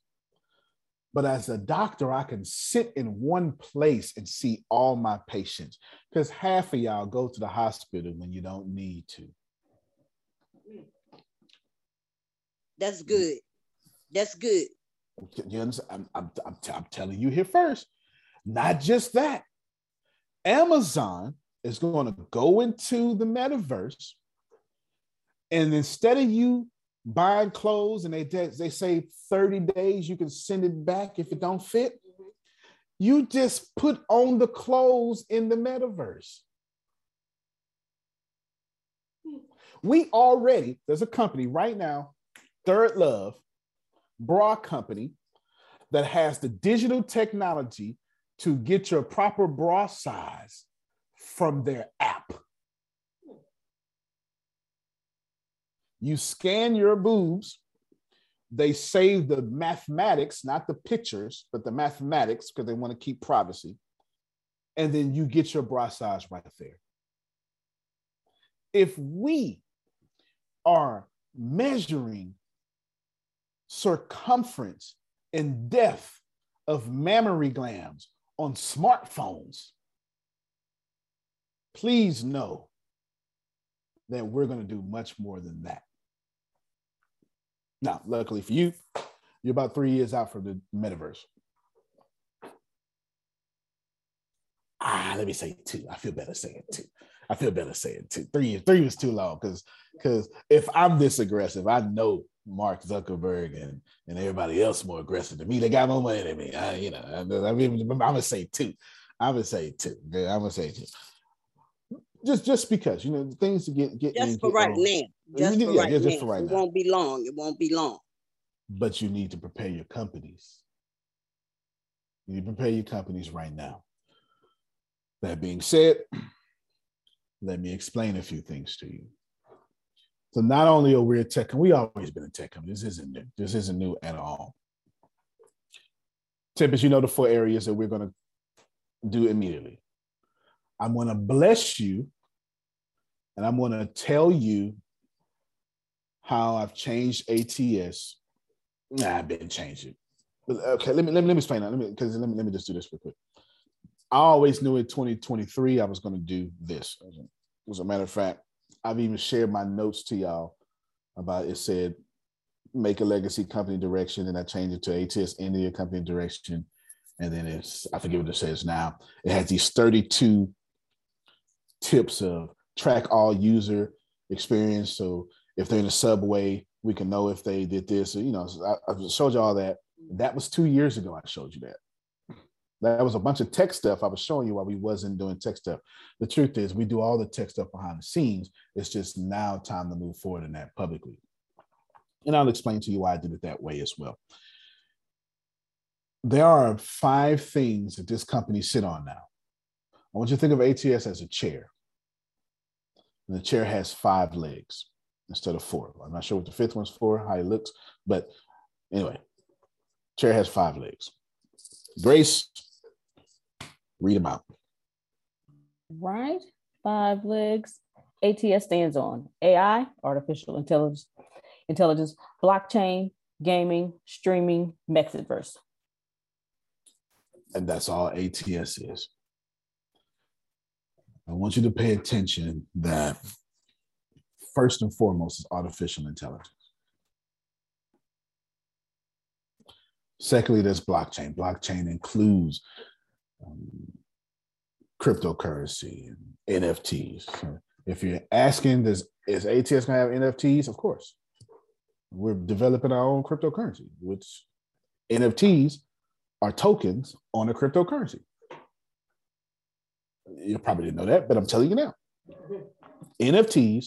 but as a doctor, I can sit in one place and see all my patients because half of y'all go to the hospital when you don't need to. That's good. That's good. You understand? I'm, I'm, I'm, t- I'm telling you here first. Not just that. Amazon is going to go into the metaverse, and instead of you buying clothes and they they say 30 days you can send it back if it don't fit mm-hmm. you just put on the clothes in the metaverse hmm. we already there's a company right now ThirdLove bra company that has the digital technology to get your proper bra size from their app You scan your boobs. They save the mathematics, not the pictures, but the mathematics because they want to keep privacy. And then you get your bra size right there. If we are measuring circumference and depth of mammary glands on smartphones, please know that we're going to do much more than that. Now, luckily for you, you're about three years out from the metaverse. Ah, let me say two. I feel better saying two. I feel better saying two. Three, three was too long because because if I'm this aggressive, I know Mark Zuckerberg and, and everybody else more aggressive than me. They got more money than me. I, you know, I, I mean, I'm gonna say two. I'm gonna say two. I'm gonna say two just just because you know things to get get just for right now. Just for yeah, right just now. For right it now. won't be long. It won't be long. but you need to prepare your companies. You need to prepare your companies right now. That being said, let me explain a few things to you. So not only are we a tech, and we always been a tech company. This isn't new. This isn't new at all. Tempest, you know the four areas that we're going to do immediately. I'm going to bless you, and I'm going to tell you how I've changed ATS. Nah, I've been changing. Okay, let me let me let me explain that. Let me because let me let me just do this real quick. I always knew in 2023 I was going to do this. As a matter of fact, I've even shared my notes to y'all about it said make a legacy company direction, and I changed it to ATS India company direction. And then it's I forget what it says now. It has these 32 tips of track all user experience. So if they're in a subway, we can know if they did this. You know, I, I showed you all that. That was two years ago. I showed you that. That was a bunch of tech stuff I was showing you while we wasn't doing tech stuff. The truth is, we do all the tech stuff behind the scenes. It's just now time to move forward in that publicly. And I'll explain to you why I did it that way as well. There are five things that this company sit on now. I want you to think of ATS as a chair. And the chair has five legs instead of four. I'm not sure what the fifth one's for, how it looks, but anyway, chair has five legs. Grace, read them out. Right. Five legs. ATS stands on AI, artificial intelligence, intelligence, blockchain, gaming, streaming, metaverse. And that's all ATS is. I want you to pay attention that first and foremost is artificial intelligence. Secondly, there's blockchain. Blockchain includes um, cryptocurrency and NFTs. If you're asking, does is ATS gonna have NFTs? Of course. We're developing our own cryptocurrency, which NFTs are tokens on a cryptocurrency. You probably didn't know that, but I'm telling you now. NFTs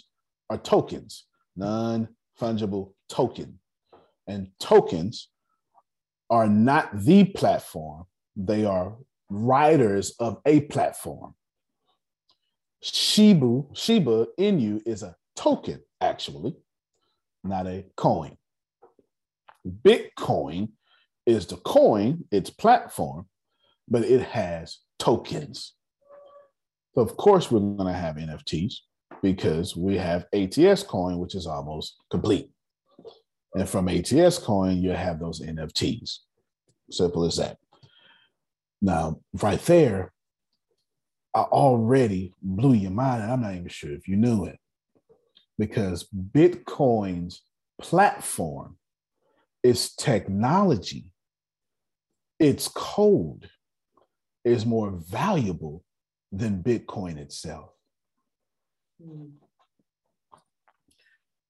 are tokens, non fungible token. And tokens are not the platform, they are riders of a platform. Shibu, Shiba Inu is a token, actually, not a coin. Bitcoin is the coin, its platform, but it has tokens. So, of course, we're going to have NFTs because we have ATS coin, which is almost complete. And from ATS coin, you have those NFTs. Simple as that. Now, right there, I already blew your mind, and I'm not even sure if you knew it, because Bitcoin's platform is technology, its code is more valuable than Bitcoin itself. Hmm.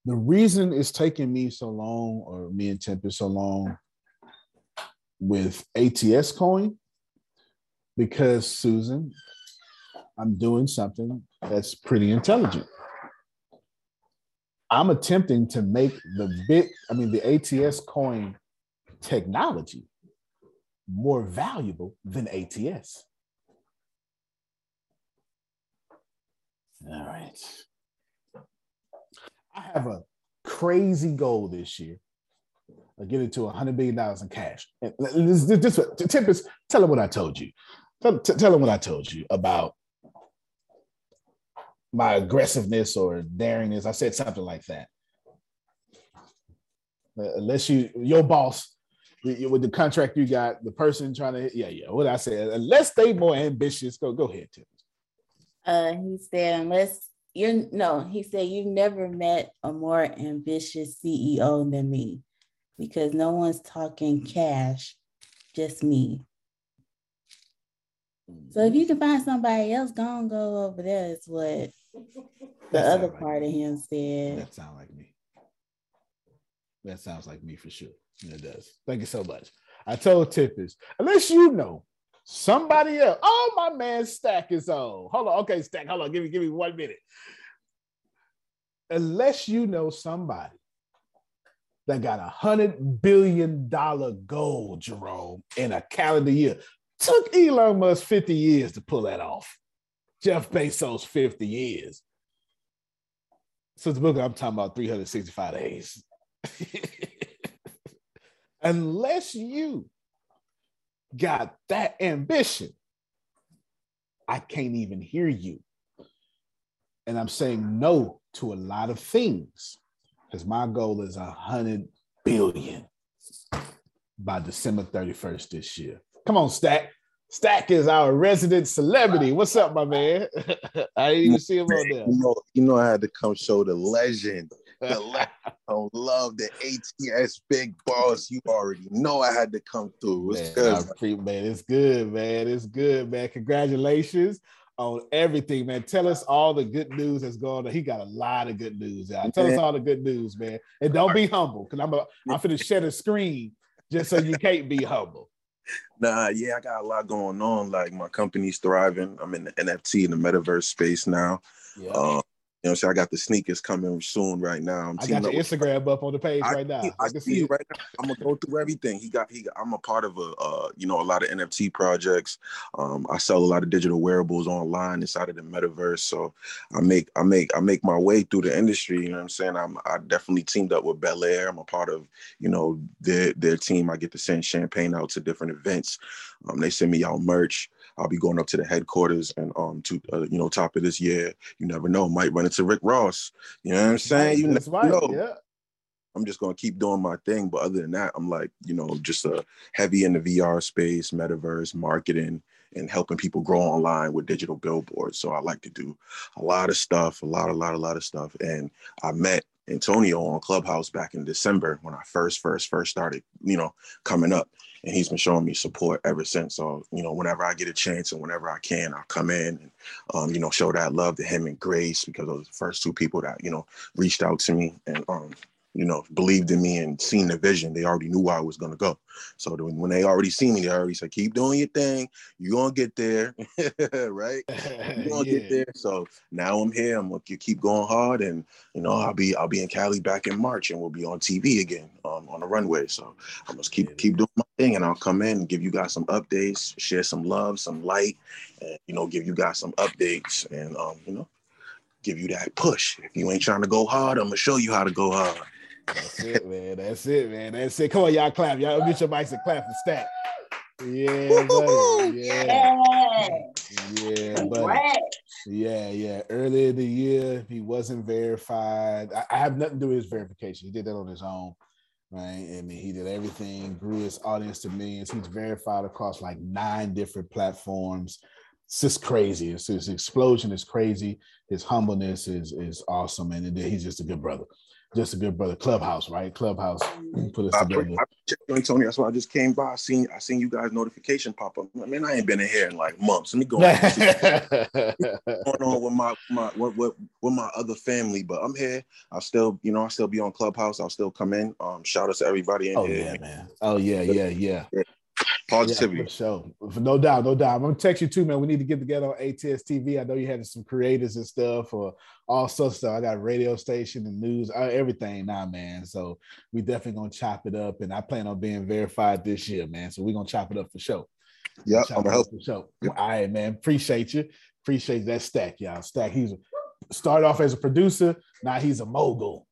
The reason it's taking me so long, or me and Tempest so long with ATS coin, because Susan, I'm doing something that's pretty intelligent. I'm attempting to make the bit, I mean, the ATS coin technology more valuable than ATS. All right. I have a crazy goal this year. I get it to $100 billion in cash. And this, this, this, Tempest, tell them what I told you. Tell, tell them what I told you about my aggressiveness or daringness. I said something like that. Uh, unless you, your boss, with the contract you got, the person trying to, yeah, yeah. What I said, unless they more ambitious, go, go ahead, Tim. Uh, he said, unless you're no, he said you've never met a more ambitious CEO than me, because no one's talking cash, just me. So if you can find somebody else, go and go over there. Is what the other part me. of him said. That sounds like me. That sounds like me for sure. It does. Thank you so much. I told Tippers, unless you know somebody else. Oh, my man Stack is on. Hold on. Okay, Stack. Hold on. Give me, give me one minute. Unless you know somebody that got a hundred billion dollar goal, Jerome, in a calendar year. Took Elon Musk 50 years to pull that off. Jeff Bezos 50 years. So the book I'm talking about 365 days. Unless you got that ambition, I can't even hear you. And I'm saying no to a lot of things because my goal is a hundred billion by December 31st this year. Come on, Stack. Stack is our resident celebrity. What's up, my man? I didn't even see him on there. You know, you know, I had to come show the legend. The legend. I love the ATS big boss. You already know I had to come through. It's man, good. Pre- man, it's good, man. It's good, man. Congratulations on everything, man. Tell us all the good news that's going on. He got a lot of good news out. Tell us all the good news, man. And don't be humble, because I'm a I'm finna share a screen just so you can't be humble. Nah, yeah, I got a lot going on. Like my company's thriving. I'm in the NFT and the metaverse space now. Yeah. Uh, you know, so I got the sneakers coming soon right now. I'm I got your Instagram up on the page I, right now. I, I can see it. right now. I'm gonna go through everything. He got he. Got, I'm a part of a uh, you know a lot of NFT projects. Um, I sell a lot of digital wearables online inside of the metaverse. So I make I make I make my way through the industry. You know what I'm saying? I'm I definitely teamed up with Belaire. I'm a part of you know their their team. I get to send champagne out to different events. Um, they send me out merch. I'll be going up to the headquarters and um to uh, you know top of this year. You never know, might run into Rick Ross. You know what I'm saying? You That's never right. know. Yeah. I'm just gonna keep doing my thing. But other than that, I'm like, you know, just a heavy in the VR space, metaverse, marketing, and helping people grow online with digital billboards. So I like to do a lot of stuff, a lot, a lot, a lot of stuff. And I met Antonio on Clubhouse back in December when I first, first, first started, you know, coming up. And he's been showing me support ever since. So, you know, whenever I get a chance and whenever I can, I'll come in and, um, you know, show that love to him and Grace because those are the first two people that, you know, reached out to me and, um, you know, believed in me and seen the vision. They already knew where I was gonna go. So when they already see me, they already said, "Keep doing your thing. You gonna get there, right? You gonna Yeah. get there." So now I'm here. I'm gonna keep going hard, and you know, I'll be I'll be in Cali back in March, and we'll be on TV again um, on the runway. So I must keep keep doing my thing, and I'll come in and give you guys some updates, share some love, some light, and you know, give you guys some updates, and um, you know, give you that push. If you ain't trying to go hard, I'm gonna show you how to go hard. That's it, man. That's it, man. That's it. Come on, y'all clap. Y'all get your mics and clap for Stack. Yeah, buddy. Yeah. Yeah, buddy. Yeah, yeah. Earlier in the year, he wasn't verified. I, I have nothing to do with his verification. He did that on his own, right? Mean, he did everything, grew his audience to millions. He's verified across like nine different platforms. It's just crazy. It's, his explosion is crazy. His humbleness is is awesome, and then he's just a good brother. Just a good brother. Clubhouse, right? Clubhouse put us I, together. I, I, Tony, that's why I just came by. I seen I seen you guys notification pop up. I mean, I ain't been in here in like months. Let me go on what's going on with my my with, with, with my other family. But I'm here. I'll still, you know, I'll still be on Clubhouse. I'll still come in. Um, shout out to everybody in Oh here. yeah, man. Oh yeah, yeah, yeah. Positivity. Yeah, for sure. For no doubt, no doubt. I'm gonna text you too, man. We need to get together on ATS TV. I know you had some creators and stuff, or all sorts of stuff. I got a radio station and news, uh, everything now, man. So we definitely gonna chop it up, and I plan on being verified this year, man. So we're gonna chop it up for sure. Yep, Chop I'm gonna help. for sure. All right, man. Appreciate you. Appreciate that stack, y'all. Stack. He's started off as a producer. Now he's a mogul.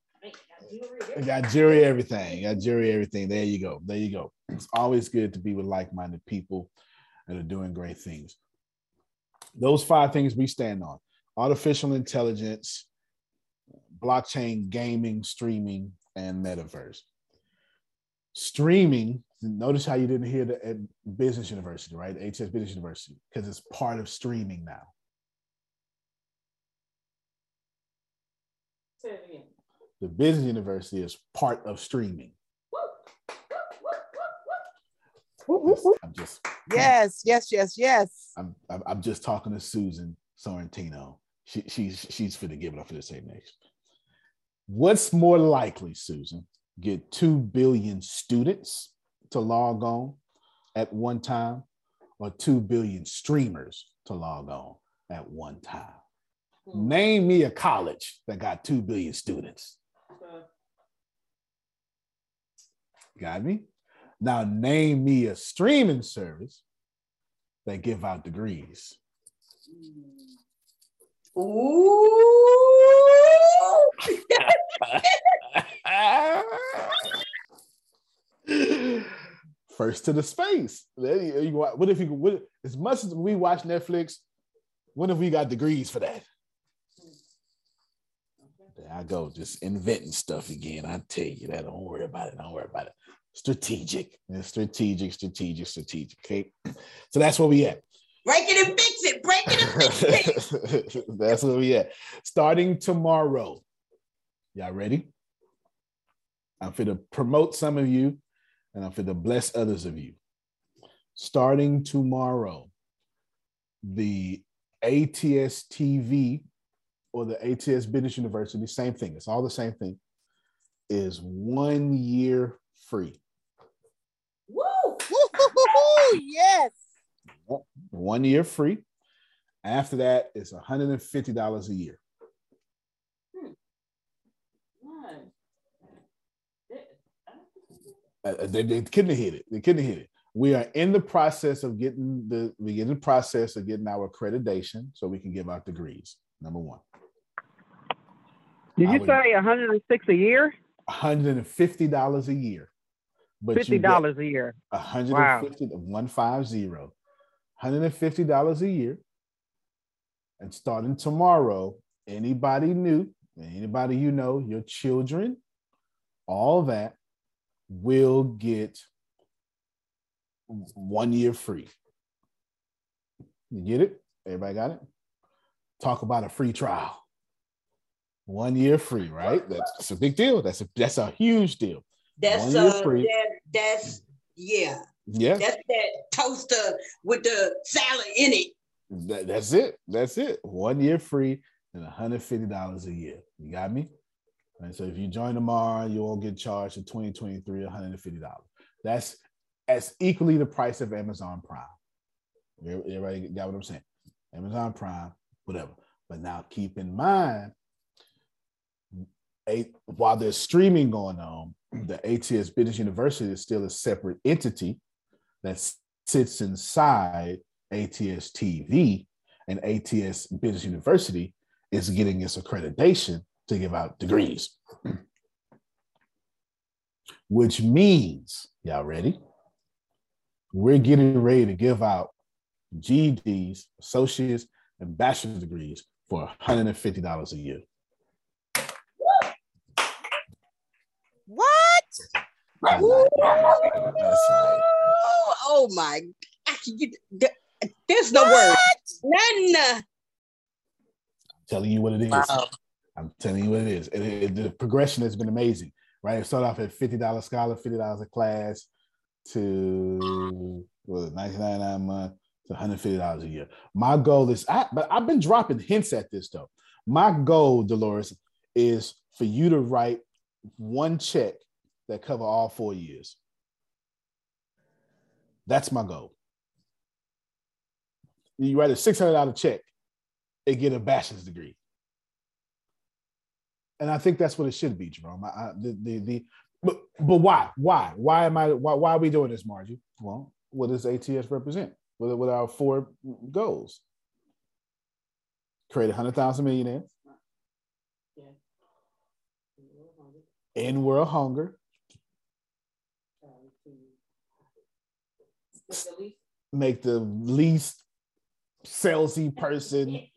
I got jury everything. Got jury everything. There you go. There you go. It's always good to be with like-minded people that are doing great things. Those five things we stand on: artificial intelligence, blockchain, gaming, streaming, and metaverse. Streaming. Notice how you didn't hear the at Business University, right? HS Business University, because it's part of streaming now. Say it again. The Business University is part of streaming. I'm just Yes, yes, yes, yes. I'm I'm I'm just talking to Susan Sorrentino. She she's she's for to give it up for the same next. What's more likely, Susan? Get two billion students to log on at one time, or two billion streamers to log on at one time? Name me a college that got two billion students. Got me? Now name me a streaming service that give out degrees. Ooh. First to the space. There you- you- What if you what, as much as we watch Netflix, when have we got degrees for that? There I go, just inventing stuff again. I tell you that. Don't worry about it. Don't worry about it. Strategic. It's strategic, strategic, strategic. Okay. So that's where we at. Break it and fix it. Break it and fix it. That's where we at. Starting tomorrow. Y'all ready? I'm for to promote some of you and I'm for to bless others of you. Starting tomorrow, the ATS TV or the ATS Business University, same thing. It's all the same thing, is one year free. Woo. Woo-hoo-hoo-hoo, yes. One year free. After that, it's $150 a year. Uh, they, they couldn't hit it. They couldn't hit it. We are in the process of getting the we get in the process of getting our accreditation so we can give out degrees. Number one, Did I you would- say 106 a year? $150 a year. But you Fifty get dollars a year. Wow. 150 150 $150 a year. And starting tomorrow, anybody new, anybody you know, your children, all that will get one year free. You get it? Everybody got it? Talk about a free trial. One year free, right? That's a big deal. That's a that's a huge deal. That's One year uh free. That, that's yeah. Yeah. That's that toaster with the salad in it. That, that's it. That's it. One year free and $150 a year. You got me? And so if you join tomorrow, you won't get charged for 2023 $150. That's as equally the price of Amazon Prime. Everybody got what I'm saying? Amazon Prime, whatever. But now keep in mind, a, while there's streaming going on, the ATS Business University is still a separate entity that sits inside ATS TV, and ATS Business University is getting its accreditation to give out degrees. Which means, y'all ready? We're getting ready to give out GEDs, associates, and bachelor's degrees for $150 a year. What? That's. Oh, oh my you- there's no word. None. uh, telling you what it is. Wow. I'm telling you what it is. It- it- the progression has been amazing, right? It started off at $50 scholar, $50 a class to what, 1999 a month to $150 a year. My goal is, I, but I've been dropping hints at this though. My goal, Dolores, is for you to write one check that cover all four years. That's my goal. You write a $600 check and get a bachelor's degree. And I think that's what it should be, Jerome. I, I, the, the, the, but, but why? Why? Why am I? Why, why are we doing this, Margie? Well, what does ATS represent? What are, what are our four goals? Create 100,000 millionaires, end world hunger, make the least salesy person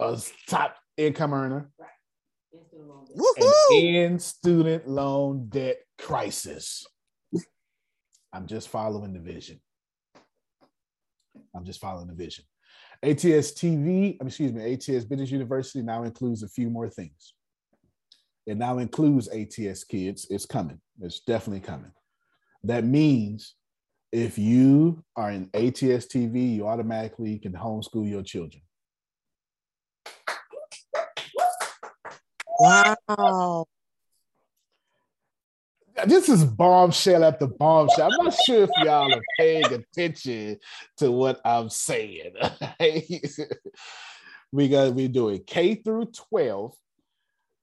a top income earner, and end student loan debt crisis. I'm just following the vision. I'm just following the vision. ATS TV, I mean, excuse me, ATS Business University now includes a few more things. It now includes ATS kids. It's coming. It's definitely coming. That means if you are in ATS TV, you automatically can homeschool your children. Wow. This is bombshell after bombshell. I'm not sure if y'all are paying attention to what I'm saying. we got we doing K through 12,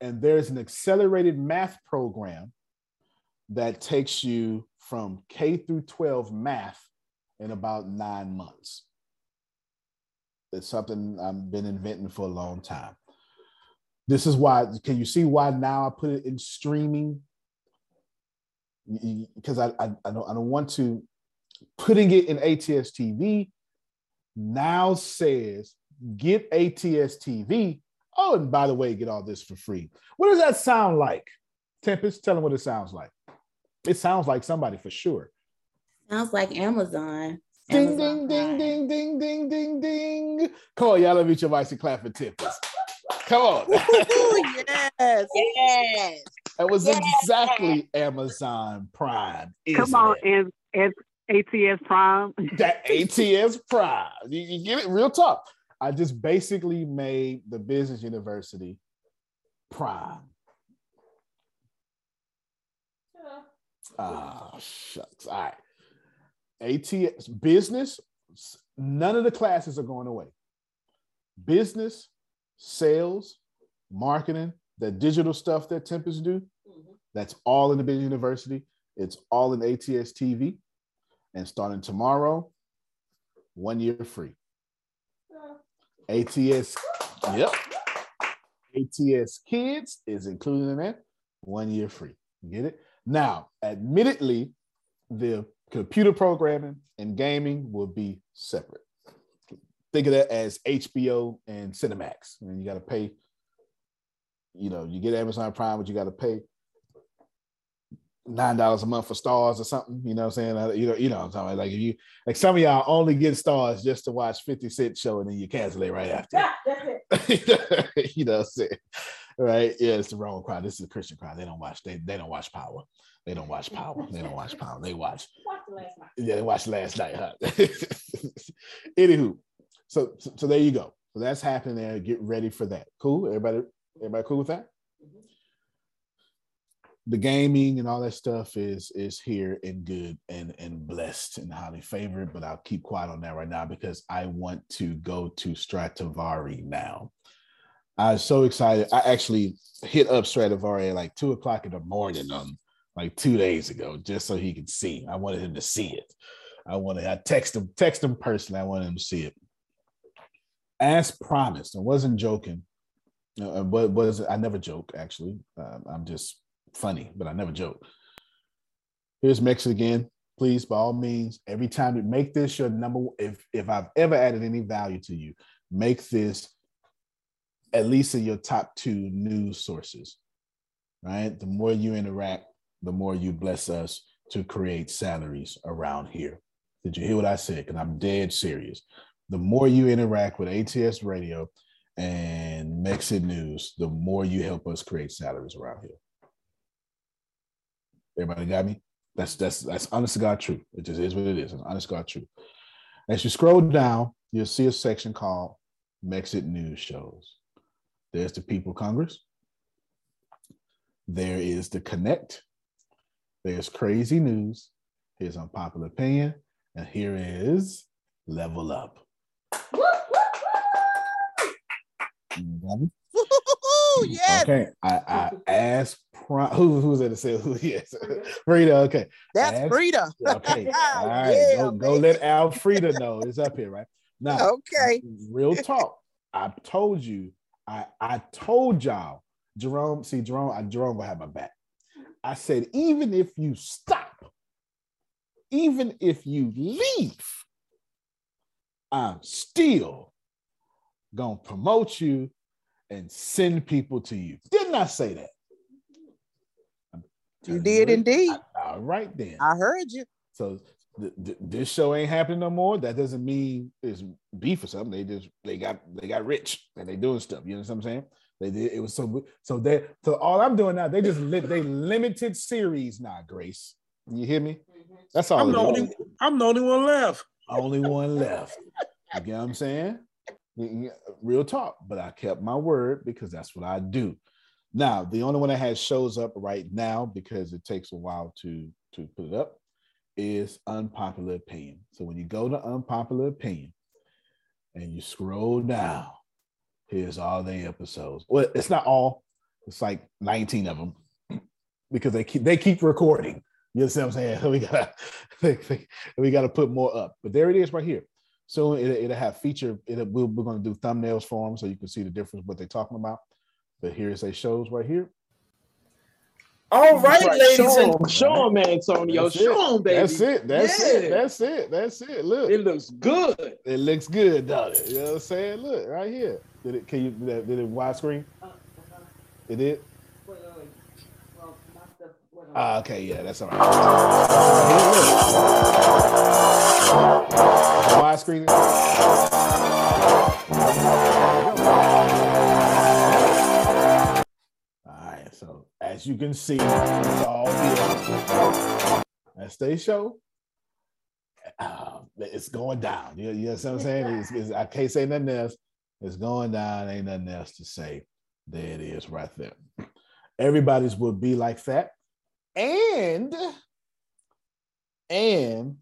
and there's an accelerated math program that takes you from K through 12 math in about nine months. It's something I've been inventing for a long time. This is why, can you see why now I put it in streaming? Because I, I, I, don't, I don't want to, putting it in ATS TV now says get ATS TV. Oh, and by the way, get all this for free. What does that sound like? Tempest, tell them what it sounds like. It sounds like somebody for sure. Sounds like Amazon. Ding, Amazon ding, ding, ding, ding, ding, ding, ding. Come on, y'all. Let me meet your voice and clap for Tempest. Come on. yes. Yes. that was Yes. exactly Amazon Prime. Come on, it? and, and ATS Prime. that ATS Prime. You, you get it? Real tough. I just basically made the business university prime. Ah, shucks. All right. ATS business, none of the classes are going away. Business, sales, marketing, the digital stuff that Tempest do, that's all in the business university. It's all in ATS TV. And starting tomorrow, one year free. ATS, yep. ATS Kids is included in that, one year free. Get it? Now, admittedly, the computer programming and gaming will be separate. Think of that as HBO and Cinemax. And you got to pay, you know, you get Amazon Prime, but you got to pay nine dollars a month for Starz or something. You know what I'm saying? You know, you know what I'm talking about. Like if you like some of y'all only get Starz just to watch 50 Cent show and then you cancel it right after. you know what I'm saying? Right? Yeah, it's the wrong crowd. This is a Christian crowd. They don't watch, they they don't watch power. They don't watch power. They don't watch power. They watch yeah, they watched last night, huh? Anywho, so, so so there you go. So that's happening there. Get ready for that. Cool. Everybody, everybody cool with that? The gaming and all that stuff is is here and good and and blessed and highly favored. But I'll keep quiet on that right now because I want to go to Stradivari now. I was so excited. I actually hit up Stradivari at like two o'clock in the morning on like two days ago, just so he could see. I wanted him to see it. I wanted. I text him, text him personally. I wanted him to see it. As promised, I wasn't joking. Uh, but was I never joke actually. Um, I'm just funny, but I never joke. Here's Mex again. Please, by all means, every time you make this your number. If if I've ever added any value to you, make this at least in your top two news sources. Right. The more you interact, the more you bless us to create salaries around here. Did you hear what I said? Because I'm dead serious. The more you interact with ATS Radio and Mexit News, the more you help us create salaries around here. Everybody got me? That's that's that's honest to God truth. It just is what it is. It's honest to God truth. As you scroll down, you'll see a section called Mexit News Shows. There's the People Congress. There is the Connect. There's Crazy News. Here's Unpopular Opinion. And here is Level Up. Yes. Okay. I, I asked Pro- who who's that to say who yes. Frida, okay. That's Ask- Frida. Okay. All right. Yeah, go, go let Alfreda know. It's up here, right? Now, Okay. real talk. I told you, I I told y'all, Jerome, see, Jerome, I, Jerome will have my back. I said, even if you stop, even if you leave, I'm still gonna promote you and send people to you. Didn't I say that? You did indeed. All right then. I heard you. So th- th- this show ain't happening no more. That doesn't mean it's beef or something. They just they got they got rich and they doing stuff. You know what I'm saying? They did. It was so so they so all I'm doing now. They just li- they limited series now. Grace, you hear me? Mm-hmm. That's all. I'm the only I'm the only one left. Only one left. You get what I'm saying? Y- y- Real talk. But I kept my word because that's what I do. Now, the only one that has shows up right now because it takes a while to to put it up is unpopular opinion. So when you go to unpopular opinion and you scroll down, here's all the episodes. Well, it's not all. It's like 19 of them because they keep they keep recording. You understand what I'm saying? We gotta we gotta put more up. But there it is right here. So it, it'll have feature. It we're, we're going to do thumbnails for them so you can see the difference what they're talking about. But here's a shows right here. All right, Right, ladies show and 'em, show 'em, Antonio. That's Show it. 'em, baby. That's it. That's Yeah. it. That's it. That's it. Look. It looks good. It looks good, don't it? You know what I'm saying? Look right here. Did it? Can you? Did it, did it widescreen? It did. Ah, okay, yeah, that's all right. Here, look. Widescreen. As you can see, it's all here. That's they show. Uh, it's going down. You, you know what I'm saying? It's, it's- I can't say nothing else. It's going down. Ain't nothing else to say. There it is, right there. Everybody's will be like that, and and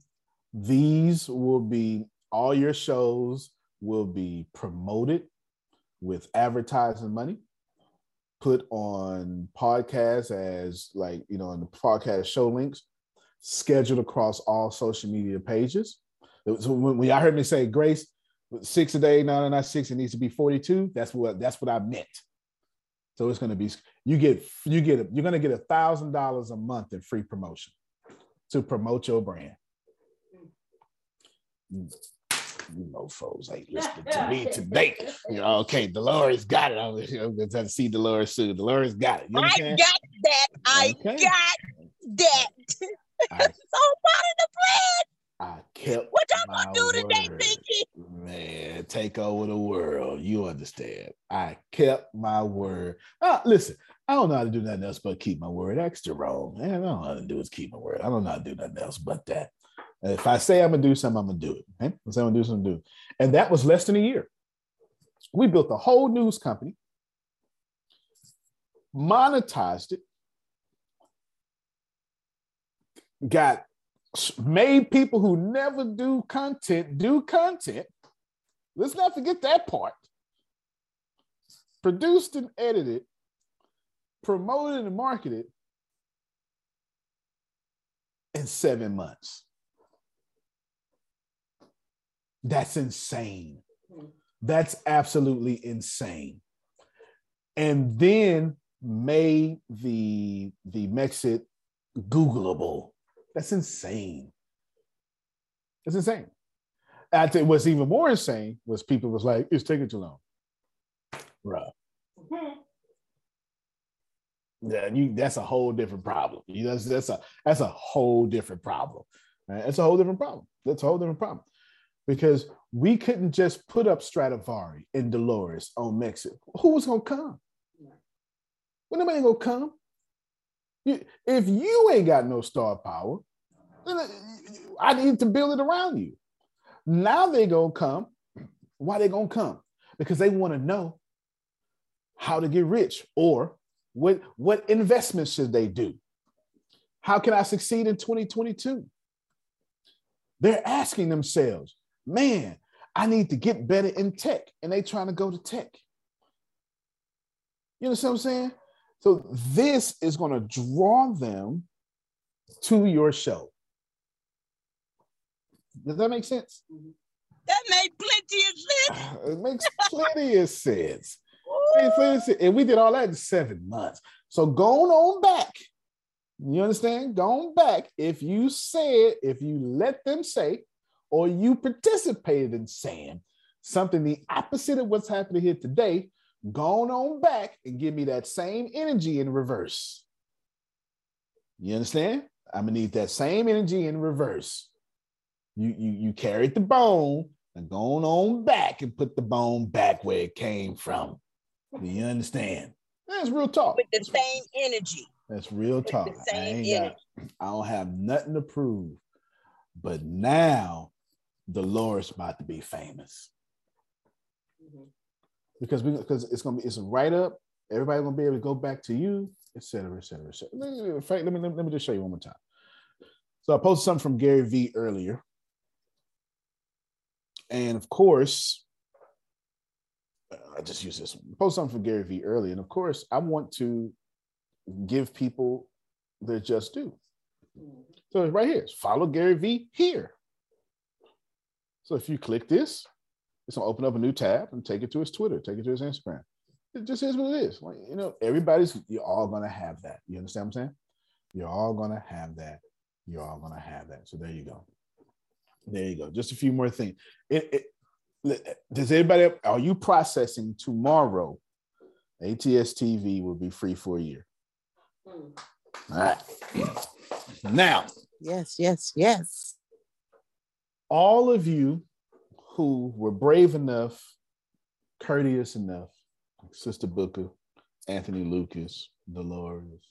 these will be all your shows will be promoted with advertising money put on podcasts as like you know on the podcast show links scheduled across all social media pages. So when, when y'all heard me say grace six a day no no six it needs to be 42 that's what that's what i meant. So it's going to be you get you get a, you're going to get a thousand dollars a month in free promotion to promote your brand mm. You you mofos ain't listening to me today. You know, okay, Dolores got it. I'm, I'm to see Dolores soon. Dolores got it. You I understand? got that. I Okay. got that. I- so part of the plan. I kept What y'all gonna do today. Pinky? Man, take over the world. You understand? I kept my word. Ah, listen, I don't know how to do nothing else but keep my word. Extra wrong. Man, I don't know how to do is keep my word. I don't know how to do nothing else but that. If I say I'm gonna do something, I'm gonna do it. Okay? I say I'm gonna do something, do it. And that was less than a year. We built a whole news company, monetized it, got made people who never do content do content. Let's not forget that part. Produced and edited, promoted and marketed in seven months. That's insane. Mm-hmm. That's absolutely insane. And then made the the Mexit Googleable. That's insane. That's insane. I think what's even more insane was people was like, it's taking too long. Bruh. Mm-hmm. Yeah, you that's a whole different problem. You that's, that's a that's a whole different problem. Right? It's a whole different problem. That's a whole different problem. Because we couldn't just put up Stradivari and Dolores on Mexit. Who was gonna come? When nobody gonna come? You, if you ain't got no star power, then uh, I need to build it around you. Now they gonna come. Why they gonna come? Because they want to know how to get rich or what what investments should they do? How can I succeed in 2022? They're asking themselves, man, I need to get better in tech, and they trying to go to tech. You understand what I'm saying? So this is going to draw them to your show. Does that make sense? That made plenty of sense. It makes plenty of sense. Makes plenty of sense. And we did all that in seven months. So going on back, you understand? Going back, if you said, if you let them say, or you participated in saying something the opposite of what's happening here today, going on back and give me that same energy in reverse. You understand? I'm gonna need that same energy in reverse. You you you carried the bone and going on back and put the bone back where it came from. Do you understand? That's real talk. With the same energy. That's real With talk. I ain't got, I don't have nothing to prove. But now Dolores about to be famous. Because we because it's gonna be it's a write-up. Everybody gonna be able to go back to you, et cetera, et cetera, et cetera. Let me, in fact, let me, let me just show you one more time. So I posted something from Gary Vee earlier. And of course, uh, I just use this one. Post something from Gary Vee earlier. And of course, I want to give people their just due. So right here, follow Gary Vee here. So if you click this, it's gonna open up a new tab and take it to his Twitter, take it to his Instagram. It just is what it is. Like, you know, everybody's you're all gonna have that. You understand what I'm saying? You're all gonna have that. You're all gonna have that. So there you go. There you go. Just a few more things. It, it, does anybody are you processing tomorrow? ATS TV will be free for a year. Hmm. All right. Now, Yes, yes, yes. All of you who were brave enough, courteous enough, Sister Booker, Anthony Lucas, Dolores,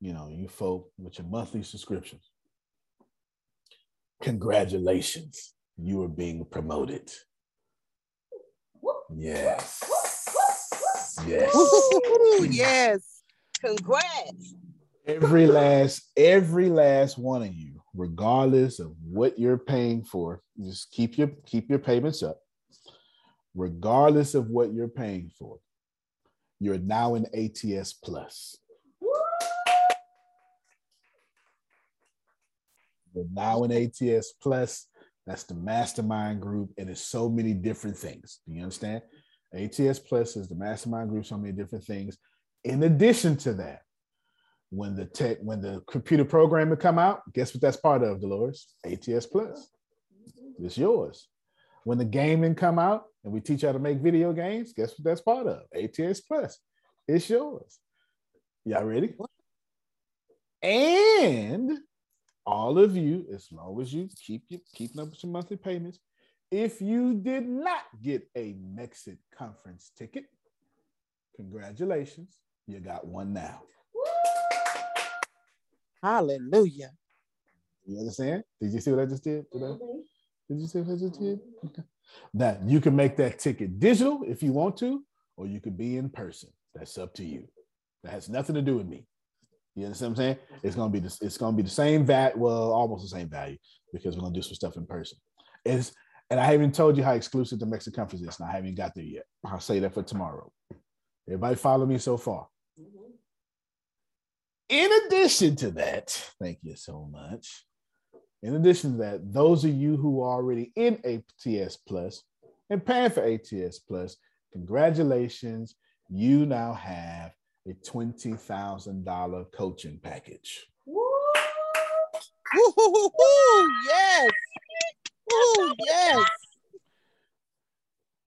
you know, you folk with your monthly subscriptions. Congratulations, you are being promoted. Yes. Yes. Ooh, yes. Congrats. every last every last one of you regardless of what you're paying for just keep your keep your payments up. Regardless of what you're paying for you're now in ats plus. You're now in ats plus. That's the mastermind group and it's so many different things. Do you understand? Ats plus is the mastermind group so many different things. In addition to that when the tech when the computer programming come out guess what that's part of dolores? Ats plus. It's yours. When the gaming come out and we teach how to make video games guess what that's part of? Ats plus. It's yours. Y'all ready? And all of you as long as you keep you keeping up with your monthly payments if you did not get a Mexit conference ticket congratulations you got one now Hallelujah. You understand? Did you see what I just did? Did, I, mm-hmm. did you see what I just did? Okay. Now you can make that ticket digital if you want to, or you could be in person. That's up to you. That has nothing to do with me. You understand what I'm saying? It's gonna be this, it's gonna be the same vat, well, almost the same value because we're gonna do some stuff in person. It's and I haven't told you how exclusive the Mexit conference is, and I haven't got there yet. I'll say that for tomorrow. Everybody follow me so far. In addition to that, thank you so much. In addition to that, those of you who are already in ATS Plus and paying for ATS Plus, congratulations. You now have a $20,000 coaching package. Ooh, yes. Ooh, yes.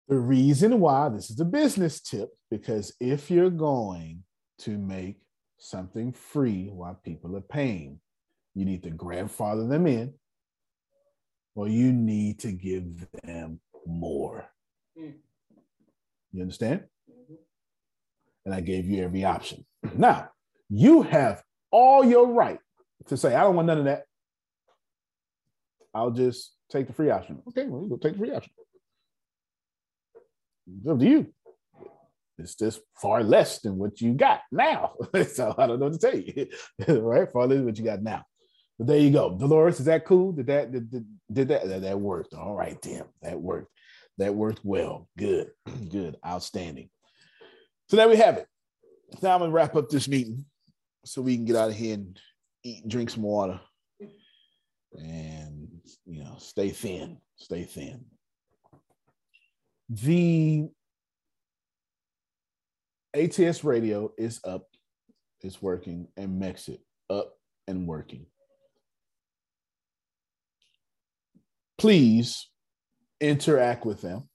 The reason why this is a business tip because if you're going to make something free while people are paying, you need to grandfather them in or you need to give them more. Hmm. You understand? Mm-hmm. And I gave you every option. Now, you have all your right to say, I don't want none of that. I'll just take the free option. Okay, well, we'll take the free option. It's up to you. It's just far less than what you got now. so I don't know what to tell you. right? Far less than what you got now. But there you go. Dolores, is that cool? Did that did, did, that, that that worked? All right, damn, that worked. That worked well. Good, good, outstanding. So there we have it. Now I'm gonna wrap up this meeting so we can get out of here and eat and drink some water. And you know, stay thin, stay thin. The ATS radio is up, it's working, and Mexit up and working. Please interact with them,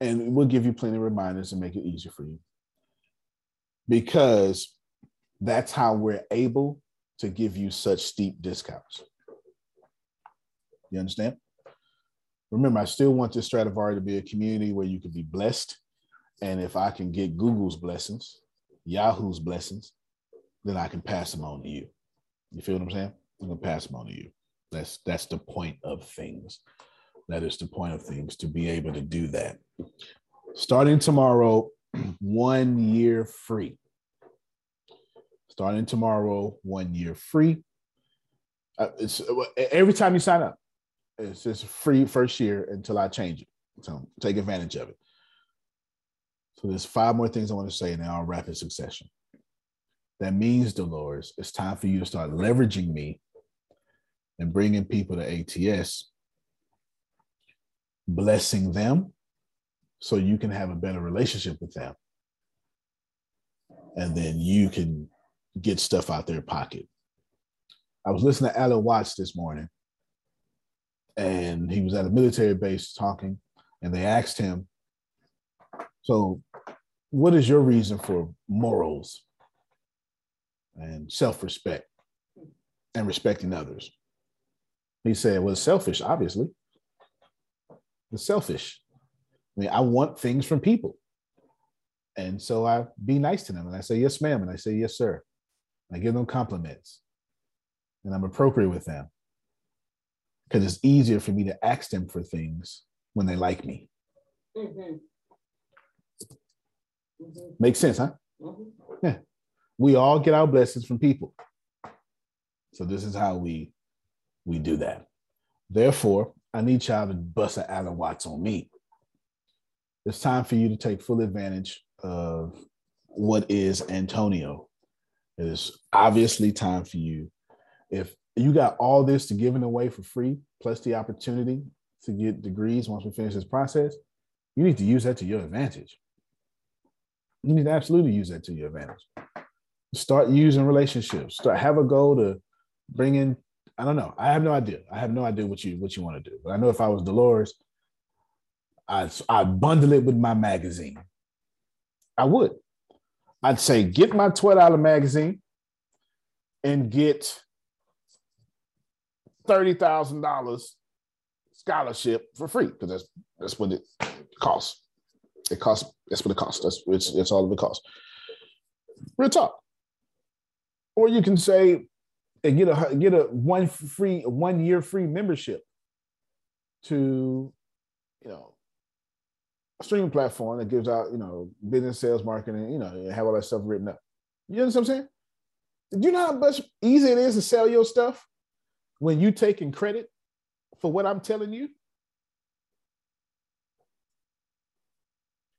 and we'll give you plenty of reminders and make it easier for you. Because that's how we're able to give you such steep discounts. You understand? Remember, I still want this Stradivari to be a community where you can be blessed. And if I can get Google's blessings, Yahoo's blessings, then I can pass them on to you. You feel what I'm saying? I'm gonna pass them on to you. That's that's the point of things. That is the point of things to be able to do that. Starting tomorrow, one year free. Starting tomorrow, one year free. Uh, it's every time you sign up, it's just free first year until I change it. So take advantage of it. So there's five more things I want to say, and then I'll wrap in succession. That means, Dolores, it's time for you to start leveraging me and bringing people to ATS, blessing them so you can have a better relationship with them. And then you can get stuff out their pocket. I was listening to Alan Watts this morning, and he was at a military base talking, and they asked him, So, what is your reason for morals and self respect and respecting others? He said, Well, it's selfish, obviously. It's selfish. I mean, I want things from people. And so I be nice to them. And I say, Yes, ma'am. And I say, Yes, sir. And I give them compliments. And I'm appropriate with them. Because it's easier for me to ask them for things when they like me. Mm-hmm. Mm-hmm. Makes sense, huh? Mm-hmm. Yeah. We all get our blessings from people. So this is how we we do that. Therefore, I need y'all to bust an Alan Watts on me. It's time for you to take full advantage of what is Antonio. It is obviously time for you. If you got all this to giving away for free, plus the opportunity to get degrees once we finish this process, you need to use that to your advantage. You need to absolutely use that to your advantage. Start using relationships. Start have a goal to bring in. I don't know. I have no idea. I have no idea what you what you want to do. But I know if I was Dolores, I'd I'd bundle it with my magazine. I would. I'd say get my $12 magazine and get $30,000 scholarship for free because that's that's what it costs. It costs. That's what it costs. That's it's, it's all of it costs. Real talk. Or you can say and get a get a one free one year free membership to you know a streaming platform that gives out you know business sales marketing you know have all that stuff written up. You understand what I'm saying? Do you know how much easier it is to sell your stuff when you taking credit for what I'm telling you?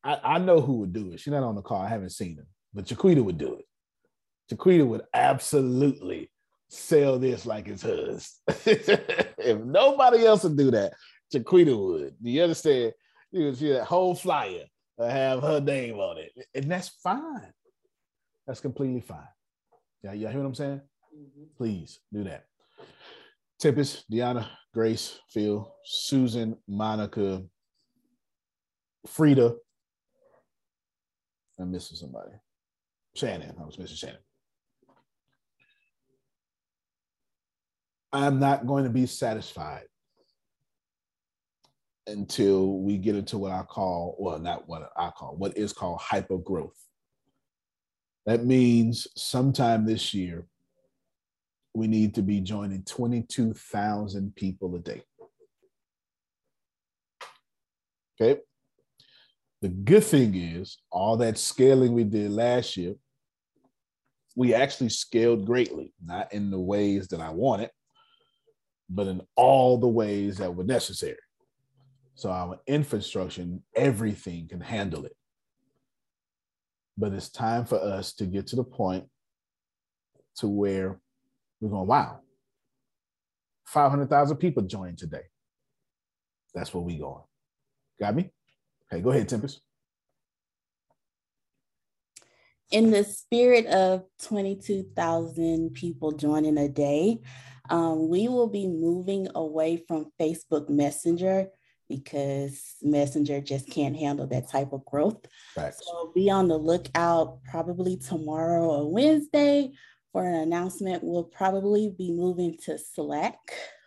I, I know who would do it. She's not on the call. I haven't seen her, but Jaquita would do it. Jaquita would absolutely sell this like it's hers. if nobody else would do that, Jaquita would. Do you understand? You would see that whole flyer have her name on it. And that's fine. That's completely fine. Yeah, y'all hear what I'm saying? Mm-hmm. Please do that. Tempest, Deanna, Grace, Phil, Susan, Monica, Frida. I'm missing somebody. Shannon. I was missing Shannon. I'm not going to be satisfied until we get into what I call, well, not what I call, what is called hyper growth. That means sometime this year, we need to be joining 22,000 people a day. Okay. The good thing is, all that scaling we did last year, we actually scaled greatly, not in the ways that I wanted, but in all the ways that were necessary. So our infrastructure, everything can handle it. But it's time for us to get to the point to where we're going, wow, 500,000 people joined today. That's where we going. Got me? Okay, go ahead, Tempest. In the spirit of 22,000 people joining a day, um, we will be moving away from Facebook Messenger because Messenger just can't handle that type of growth. Right. So be on the lookout probably tomorrow or Wednesday for an announcement. We'll probably be moving to Slack,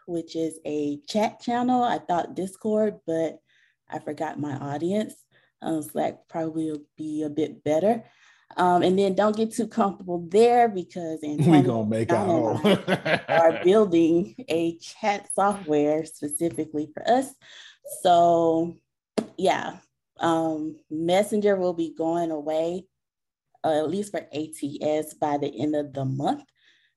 which is a chat channel. I thought Discord, but I forgot my audience. Um, Slack probably will be a bit better. Um, and then don't get too comfortable there because we're gonna make our are building a chat software specifically for us. So yeah, um, Messenger will be going away, uh, at least for ATS by the end of the month.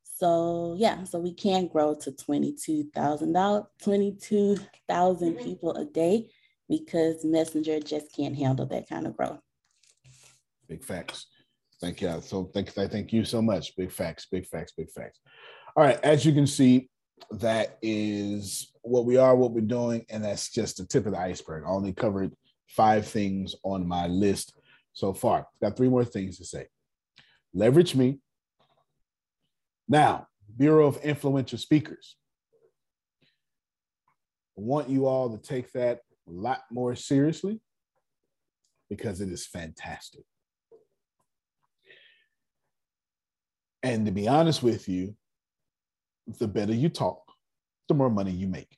So yeah, so we can grow to $22,000, 22,000 people a day because Messenger just can't handle that kind of growth. Big facts. Thank you. So thank I thank you so much. Big facts, big facts, big facts. All right, as you can see, that is what we are, what we're doing, and that's just the tip of the iceberg. I only covered five things on my list so far. Got three more things to say. Leverage me. Now, Bureau of Influential Speakers. I want you all to take that a lot more seriously because it is fantastic. And to be honest with you, the better you talk, the more money you make.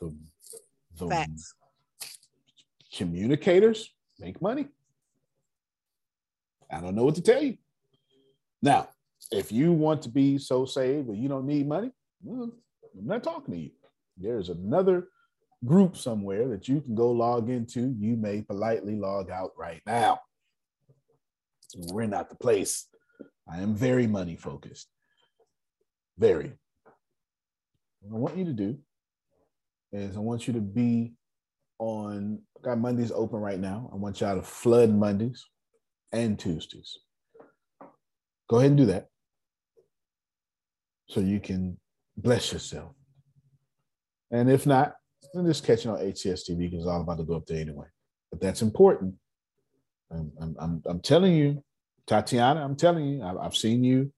The, the Facts. communicators make money. I don't know what to tell you. Now, if you want to be so saved but you don't need money, I'm not talking to you. There's another group somewhere that you can go log into. You may politely log out right now. We're not the place. I am very money focused. Very. What I want you to do is I want you to be on got Mondays open right now. I want y'all to flood Mondays and Tuesdays. Go ahead and do that. So you can bless yourself. And if not, then just catch it on ATS TV because all about to go up there anyway. But that's important. I'm, I'm, I'm, I'm telling you, Tatiana, I'm telling you, I've, I've seen you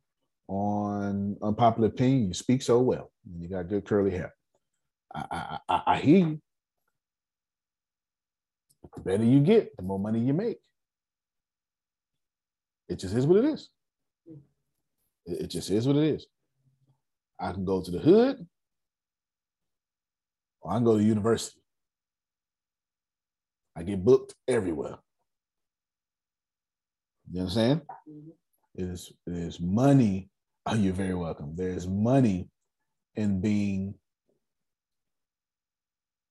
on Unpopular Opinion. You speak so well. You got good curly hair. I, I, I, I hear you. The better you get, the more money you make. It just is what it is. It just is what it is. I can go to the hood or I can go to university. I get booked everywhere. You understand? It is, it is money. Oh, you're very welcome. There's money in being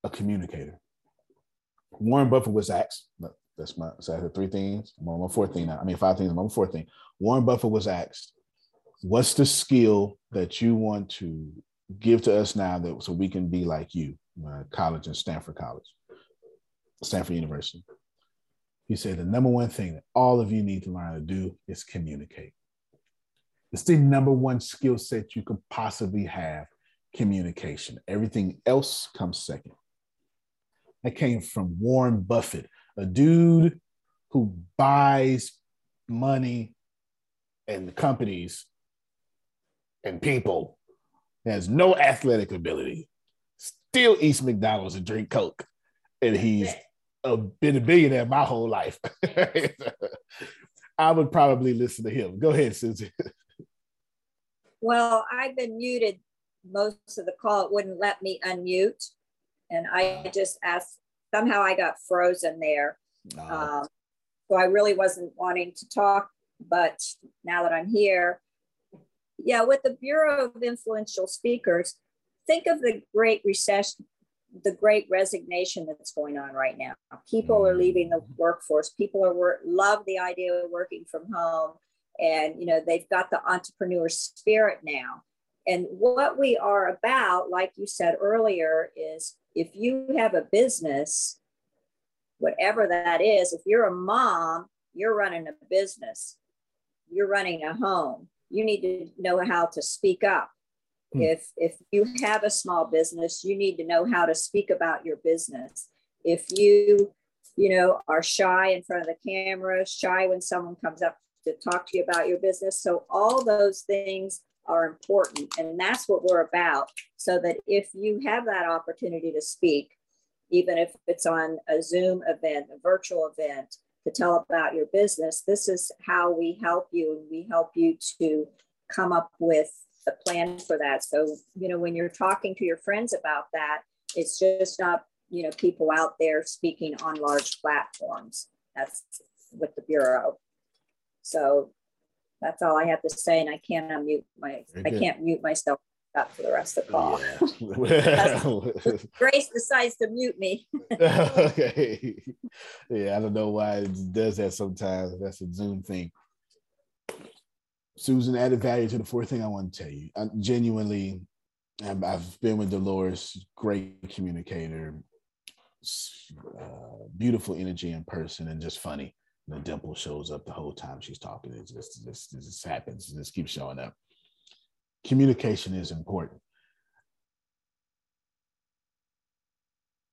a communicator. Warren Buffett was asked, that's my, so I had three things. I'm on my fourth thing now. I mean, five things. I'm on my fourth thing. Warren Buffett was asked, what's the skill that you want to give to us now that so we can be like you, uh, college and Stanford College, Stanford University? He said the number one thing that all of you need to learn to do is communicate. It's the number one skill set you could possibly have communication. Everything else comes second. That came from Warren Buffett, a dude who buys money and companies and people, has no athletic ability, still eats McDonald's and drink Coke. And he's a, been a billionaire my whole life. I would probably listen to him. Go ahead, Susie. Well, I've been muted most of the call. It wouldn't let me unmute. And I just asked, somehow I got frozen there. Um, so I really wasn't wanting to talk, but now that I'm here, yeah, with the Bureau of Influential Speakers, think of the Great Recession, the Great Resignation that's going on right now. People are mm. leaving the workforce. People are work, love the idea of working from home, and you know they've got the entrepreneur spirit now. And what we are about, like you said earlier, is if you have a business, whatever that is, if you're a mom, you're running a business, you're running a home, you need to know how to speak up. Hmm. If if you have a small business, you need to know how to speak about your business. If you, you know, are shy in front of the camera, shy when someone comes up to talk to you about your business. So all those things are important. And that's what we're about. So that if you have that opportunity to speak, even if it's on a Zoom event, a virtual event, to tell about your business, this is how we help you. And we help you to come up with a plan for that. So, you know, when you're talking to your friends about that, it's just not, you know, people out there speaking on large platforms. That's with the Bureau. So that's all I have to say. And I can't unmute my, I can't mute myself up for the rest of the call. Yeah. Grace decides to mute me. okay. Yeah, I don't know why it does that sometimes. That's a Zoom thing. Susan added value to the fourth thing I want to tell you. I genuinely, I've been with Dolores, great communicator. uh, beautiful energy in person and just funny. And the dimple shows up the whole time she's talking. It just, just, it just happens. It just keeps showing up. Communication is important.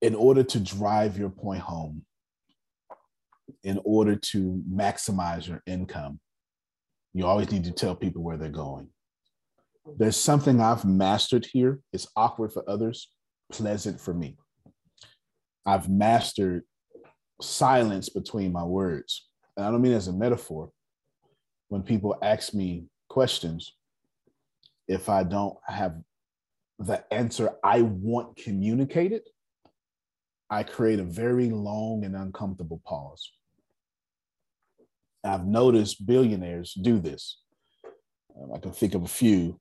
In order to drive your point home, in order to maximize your income, you always need to tell people where they're going. There's something I've mastered here. It's awkward for others, pleasant for me. I've mastered silence between my words. And I don't mean as a metaphor. When people ask me questions, if I don't have the answer I want communicated, I create a very long and uncomfortable pause. I've noticed billionaires do this. Um, I can think of a few.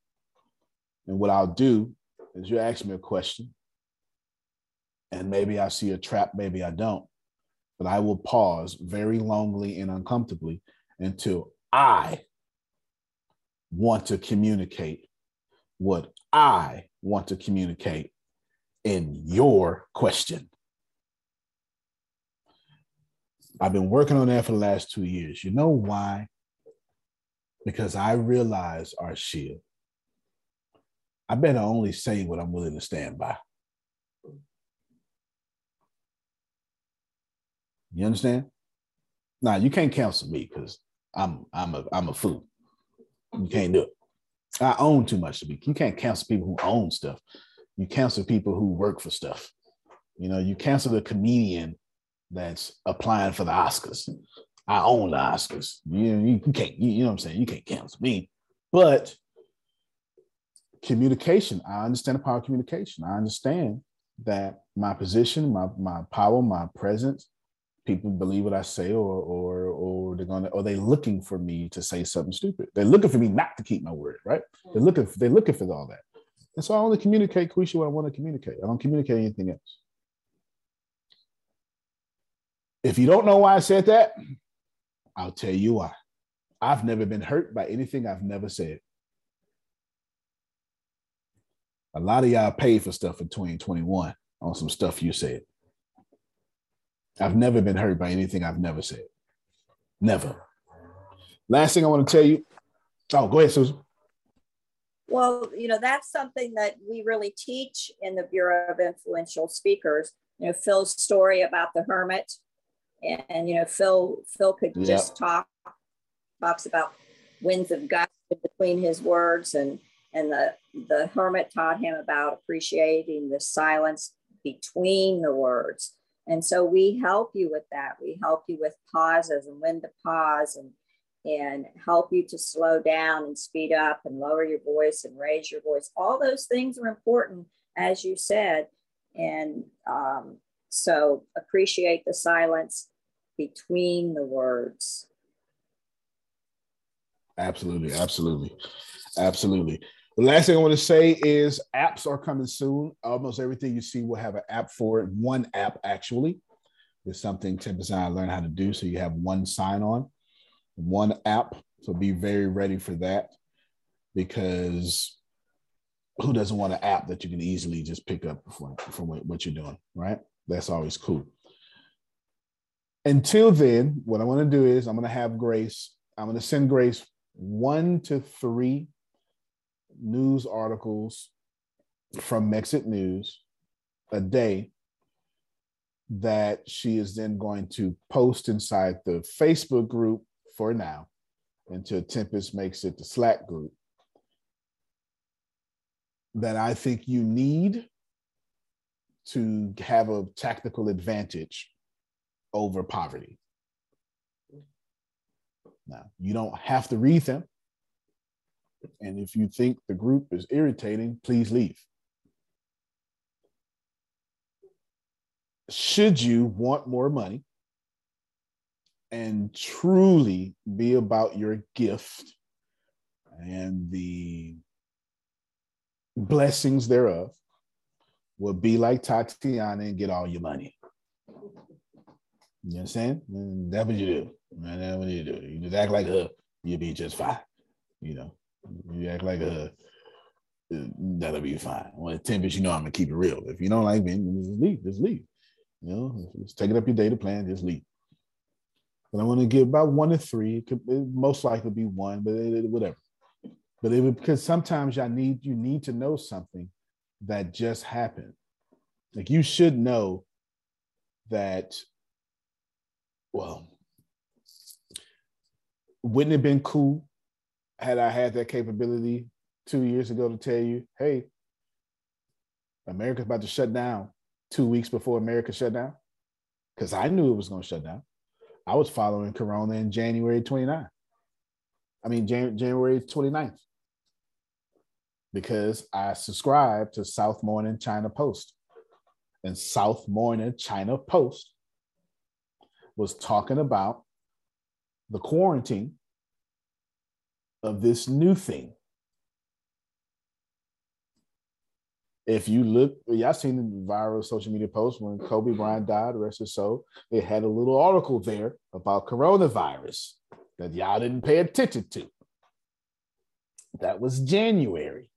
And what I'll do is you ask me a question, and maybe I see a trap, maybe I don't. But I will pause very longly and uncomfortably until I want to communicate what I want to communicate in your question. I've been working on that for the last two years. You know why? Because I realize, our shield. I better only say what I'm willing to stand by. You understand? Now you can't cancel me because I'm I'm a I'm a fool. You can't do it. I own too much to be. You can't cancel people who own stuff. You cancel people who work for stuff. You know, you cancel the comedian that's applying for the Oscars. I own the Oscars. You, you, you can't, you, you know what I'm saying? You can't cancel me. But communication, I understand the power of communication. I understand that my position, my my power, my presence, people believe what I say, or or or they're gonna, or they looking for me to say something stupid. They're looking for me not to keep my word, right? They're mm-hmm. looking, they're looking for all that. And so I only communicate, Quisha, what I want to communicate. I don't communicate anything else. If you don't know why I said that, I'll tell you why. I've never been hurt by anything I've never said. A lot of y'all paid for stuff in 2021 on some stuff you said. I've never been hurt by anything I've never said. Never. Last thing I want to tell you. Oh, go ahead, Susan. Well, you know, that's something that we really teach in the Bureau of Influential Speakers. You know, Phil's story about the hermit and, and you know phil phil could yep. just talk talks about winds of gust between his words and and the the hermit taught him about appreciating the silence between the words and so we help you with that we help you with pauses and when to pause and and help you to slow down and speed up and lower your voice and raise your voice all those things are important as you said and um, so appreciate the silence between the words. Absolutely, absolutely, absolutely. The last thing I want to say is apps are coming soon. Almost everything you see will have an app for it. One app actually is something Tim Design learn how to do. So you have one sign on, one app. So be very ready for that because who doesn't want an app that you can easily just pick up from, from what you're doing, right? That's always cool. Until then, what I'm going to do is I'm going to have Grace, I'm going to send Grace one to three news articles from Mexit News a day that she is then going to post inside the Facebook group for now until Tempest makes it the Slack group that I think you need to have a tactical advantage over poverty. Now, you don't have to read them. And if you think the group is irritating, please leave. Should you want more money and truly be about your gift and the blessings thereof, will be like Tatiana and get all your money. You understand? And that's what you do. That's what you do. You just act like her, you'll be just fine. You know, you act like a that'll be fine. When Tempest, you know I'm gonna keep it real. If you don't like me, just leave. Just leave. You know, just take it up your data plan, just leave. But I'm to give about one to three. It could it most likely be one, but it, it, whatever. But it because sometimes I need you need to know something that just happened. Like you should know that. Well, wouldn't it have been cool had I had that capability two years ago to tell you, hey, America's about to shut down two weeks before America shut down? Because I knew it was going to shut down. I was following Corona in January 29. I mean, Jan- January 29th. Because I subscribed to South Morning China Post. And South Morning China Post was talking about the quarantine of this new thing. If you look, y'all seen the viral social media post when Kobe Bryant died, rest his soul. It had a little article there about coronavirus that y'all didn't pay attention to. That was January.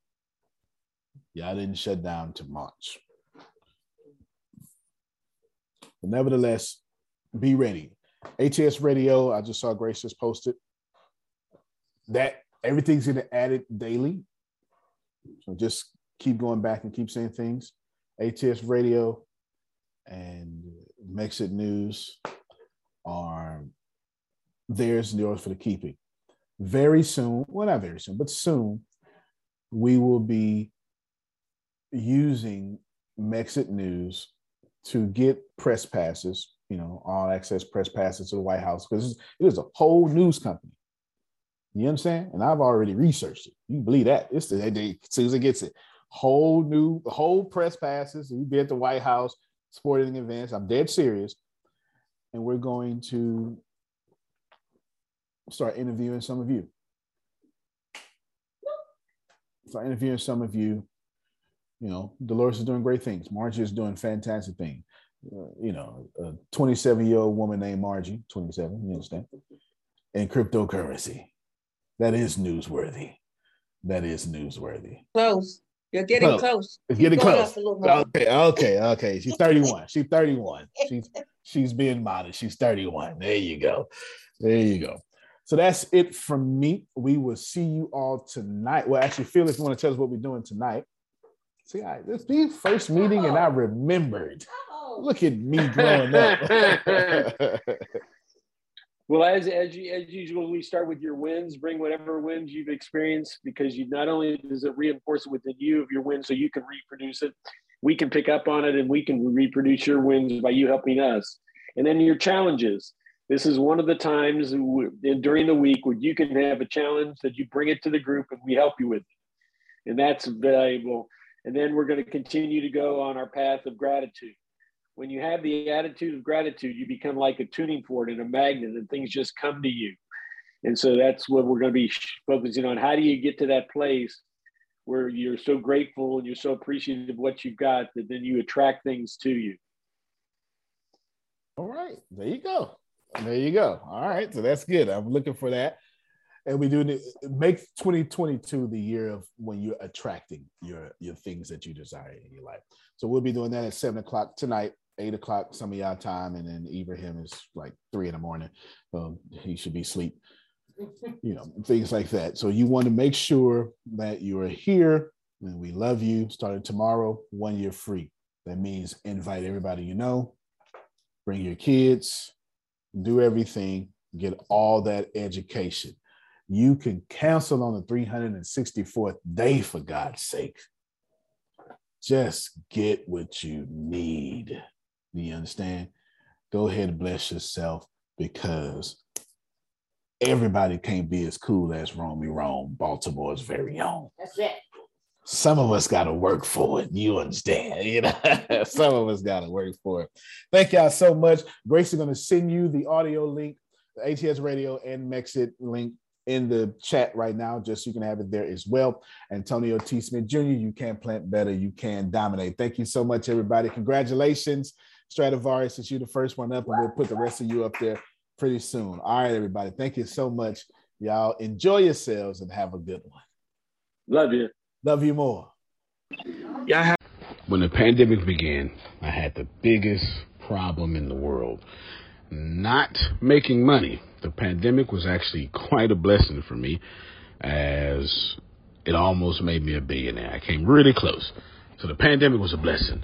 Y'all didn't shut down to March. But nevertheless, be ready. ATS Radio, I just saw Grace just posted that everything's getting added daily. So just keep going back and keep saying things. ATS Radio and Mexit News are theirs and yours for the keeping. Very soon, well, not very soon, but soon, we will be using Mexit News to get press passes, you know, all access press passes to the White House because it is a whole news company. You understand? And I've already researched it. You believe that? It's the day Susan gets it. Whole new, whole press passes. We be at the White House sporting events. I'm dead serious. And we're going to start interviewing some of you. Start interviewing some of you. You know, Dolores is doing great things. Margie is doing fantastic things. Uh, you know, a 27 year old woman named Margie, 27, you understand, in cryptocurrency. That is newsworthy. That is newsworthy. Close. You're getting close. close. It's getting close. Okay, okay, okay. She's 31. She's 31. She's she's being modest. She's 31. There you go. There you go. So that's it from me. We will see you all tonight. Well, actually, if you want to tell us what we're doing tonight. See, I, this the first meeting, and I remembered. Look at me growing up. Well, as as, as usual, we start with your wins. Bring whatever wins you've experienced because you not only does it reinforce it within you of your wins, so you can reproduce it. We can pick up on it and we can reproduce your wins by you helping us. And then your challenges. This is one of the times during the week where you can have a challenge that you bring it to the group and we help you with it. And that's valuable. And then we're going to continue to go on our path of gratitude when you have the attitude of gratitude, you become like a tuning fork and a magnet, and things just come to you. And so that's what we're going to be focusing on. How do you get to that place where you're so grateful and you're so appreciative of what you've got that then you attract things to you? All right, there you go. There you go. All right, so that's good. I'm looking for that and we do make 2022 the year of when you're attracting your your things that you desire in your life. So we'll be doing that at seven o'clock tonight eight o'clock some of y'all time, and then Ibrahim is like three in the morning. Um, he should be asleep. You know, things like that. So you want to make sure that you are here, and we love you. Starting tomorrow, one year free. That means invite everybody you know, bring your kids, do everything, get all that education. You can cancel on the 364th day for God's sake. Just get what you need. Do you understand? Go ahead and bless yourself because everybody can't be as cool as Romy Rome, Baltimore's very own. That's it. Some of us got to work for it. You understand? You know, some of us got to work for it. Thank y'all so much. Grace is going to send you the audio link, the ATS radio and Mexit link in the chat right now, just so you can have it there as well. Antonio T. Smith Jr., you can plant better, you can dominate. Thank you so much, everybody. Congratulations. Stradivarius, since you're the first one up, and we'll put the rest of you up there pretty soon. All right, everybody. Thank you so much. Y'all enjoy yourselves and have a good one. Love you. Love you more. Yeah. When the pandemic began, I had the biggest problem in the world. Not making money. The pandemic was actually quite a blessing for me as it almost made me a billionaire. I came really close. So the pandemic was a blessing.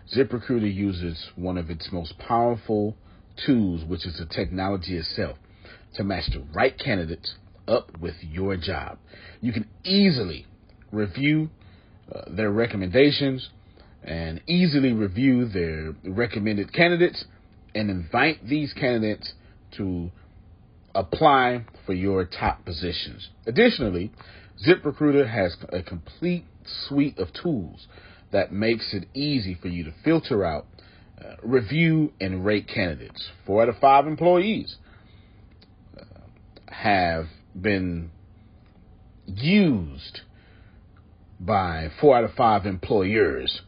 ZipRecruiter uses one of its most powerful tools, which is the technology itself, to match the right candidates up with your job. You can easily review uh, their recommendations and easily review their recommended candidates and invite these candidates to apply for your top positions. Additionally, ZipRecruiter has a complete suite of tools that makes it easy for you to filter out, uh, review, and rate candidates. Four out of five employees uh, have been used by four out of five employers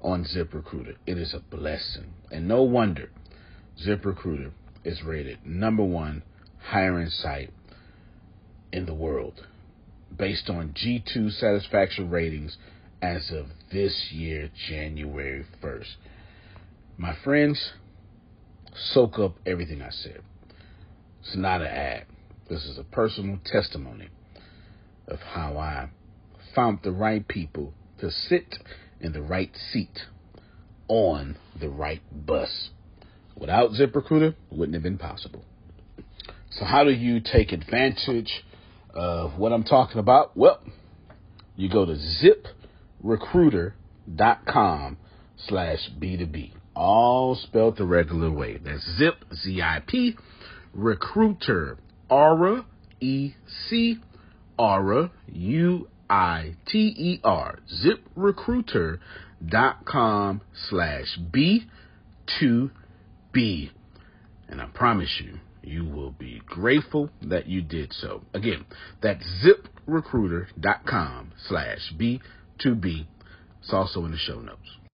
on ZipRecruiter. It is a blessing. And no wonder ZipRecruiter is rated number one hiring site in the world based on G2 satisfaction ratings as of this year, January 1st. My friends, soak up everything I said. It's not an ad. This is a personal testimony of how I found the right people to sit in the right seat on the right bus. Without ZipRecruiter, it wouldn't have been possible. So, how do you take advantage of what I'm talking about? Well, you go to ziprecruiter.com slash B2B. All spelled the regular way. That's zip, Z-I-P, recruiter, R E C R U I T E R, ziprecruiter.com slash B2B. And I promise you, you will be grateful that you did so. Again, that's ziprecruiter.com slash B2B. It's also in the show notes.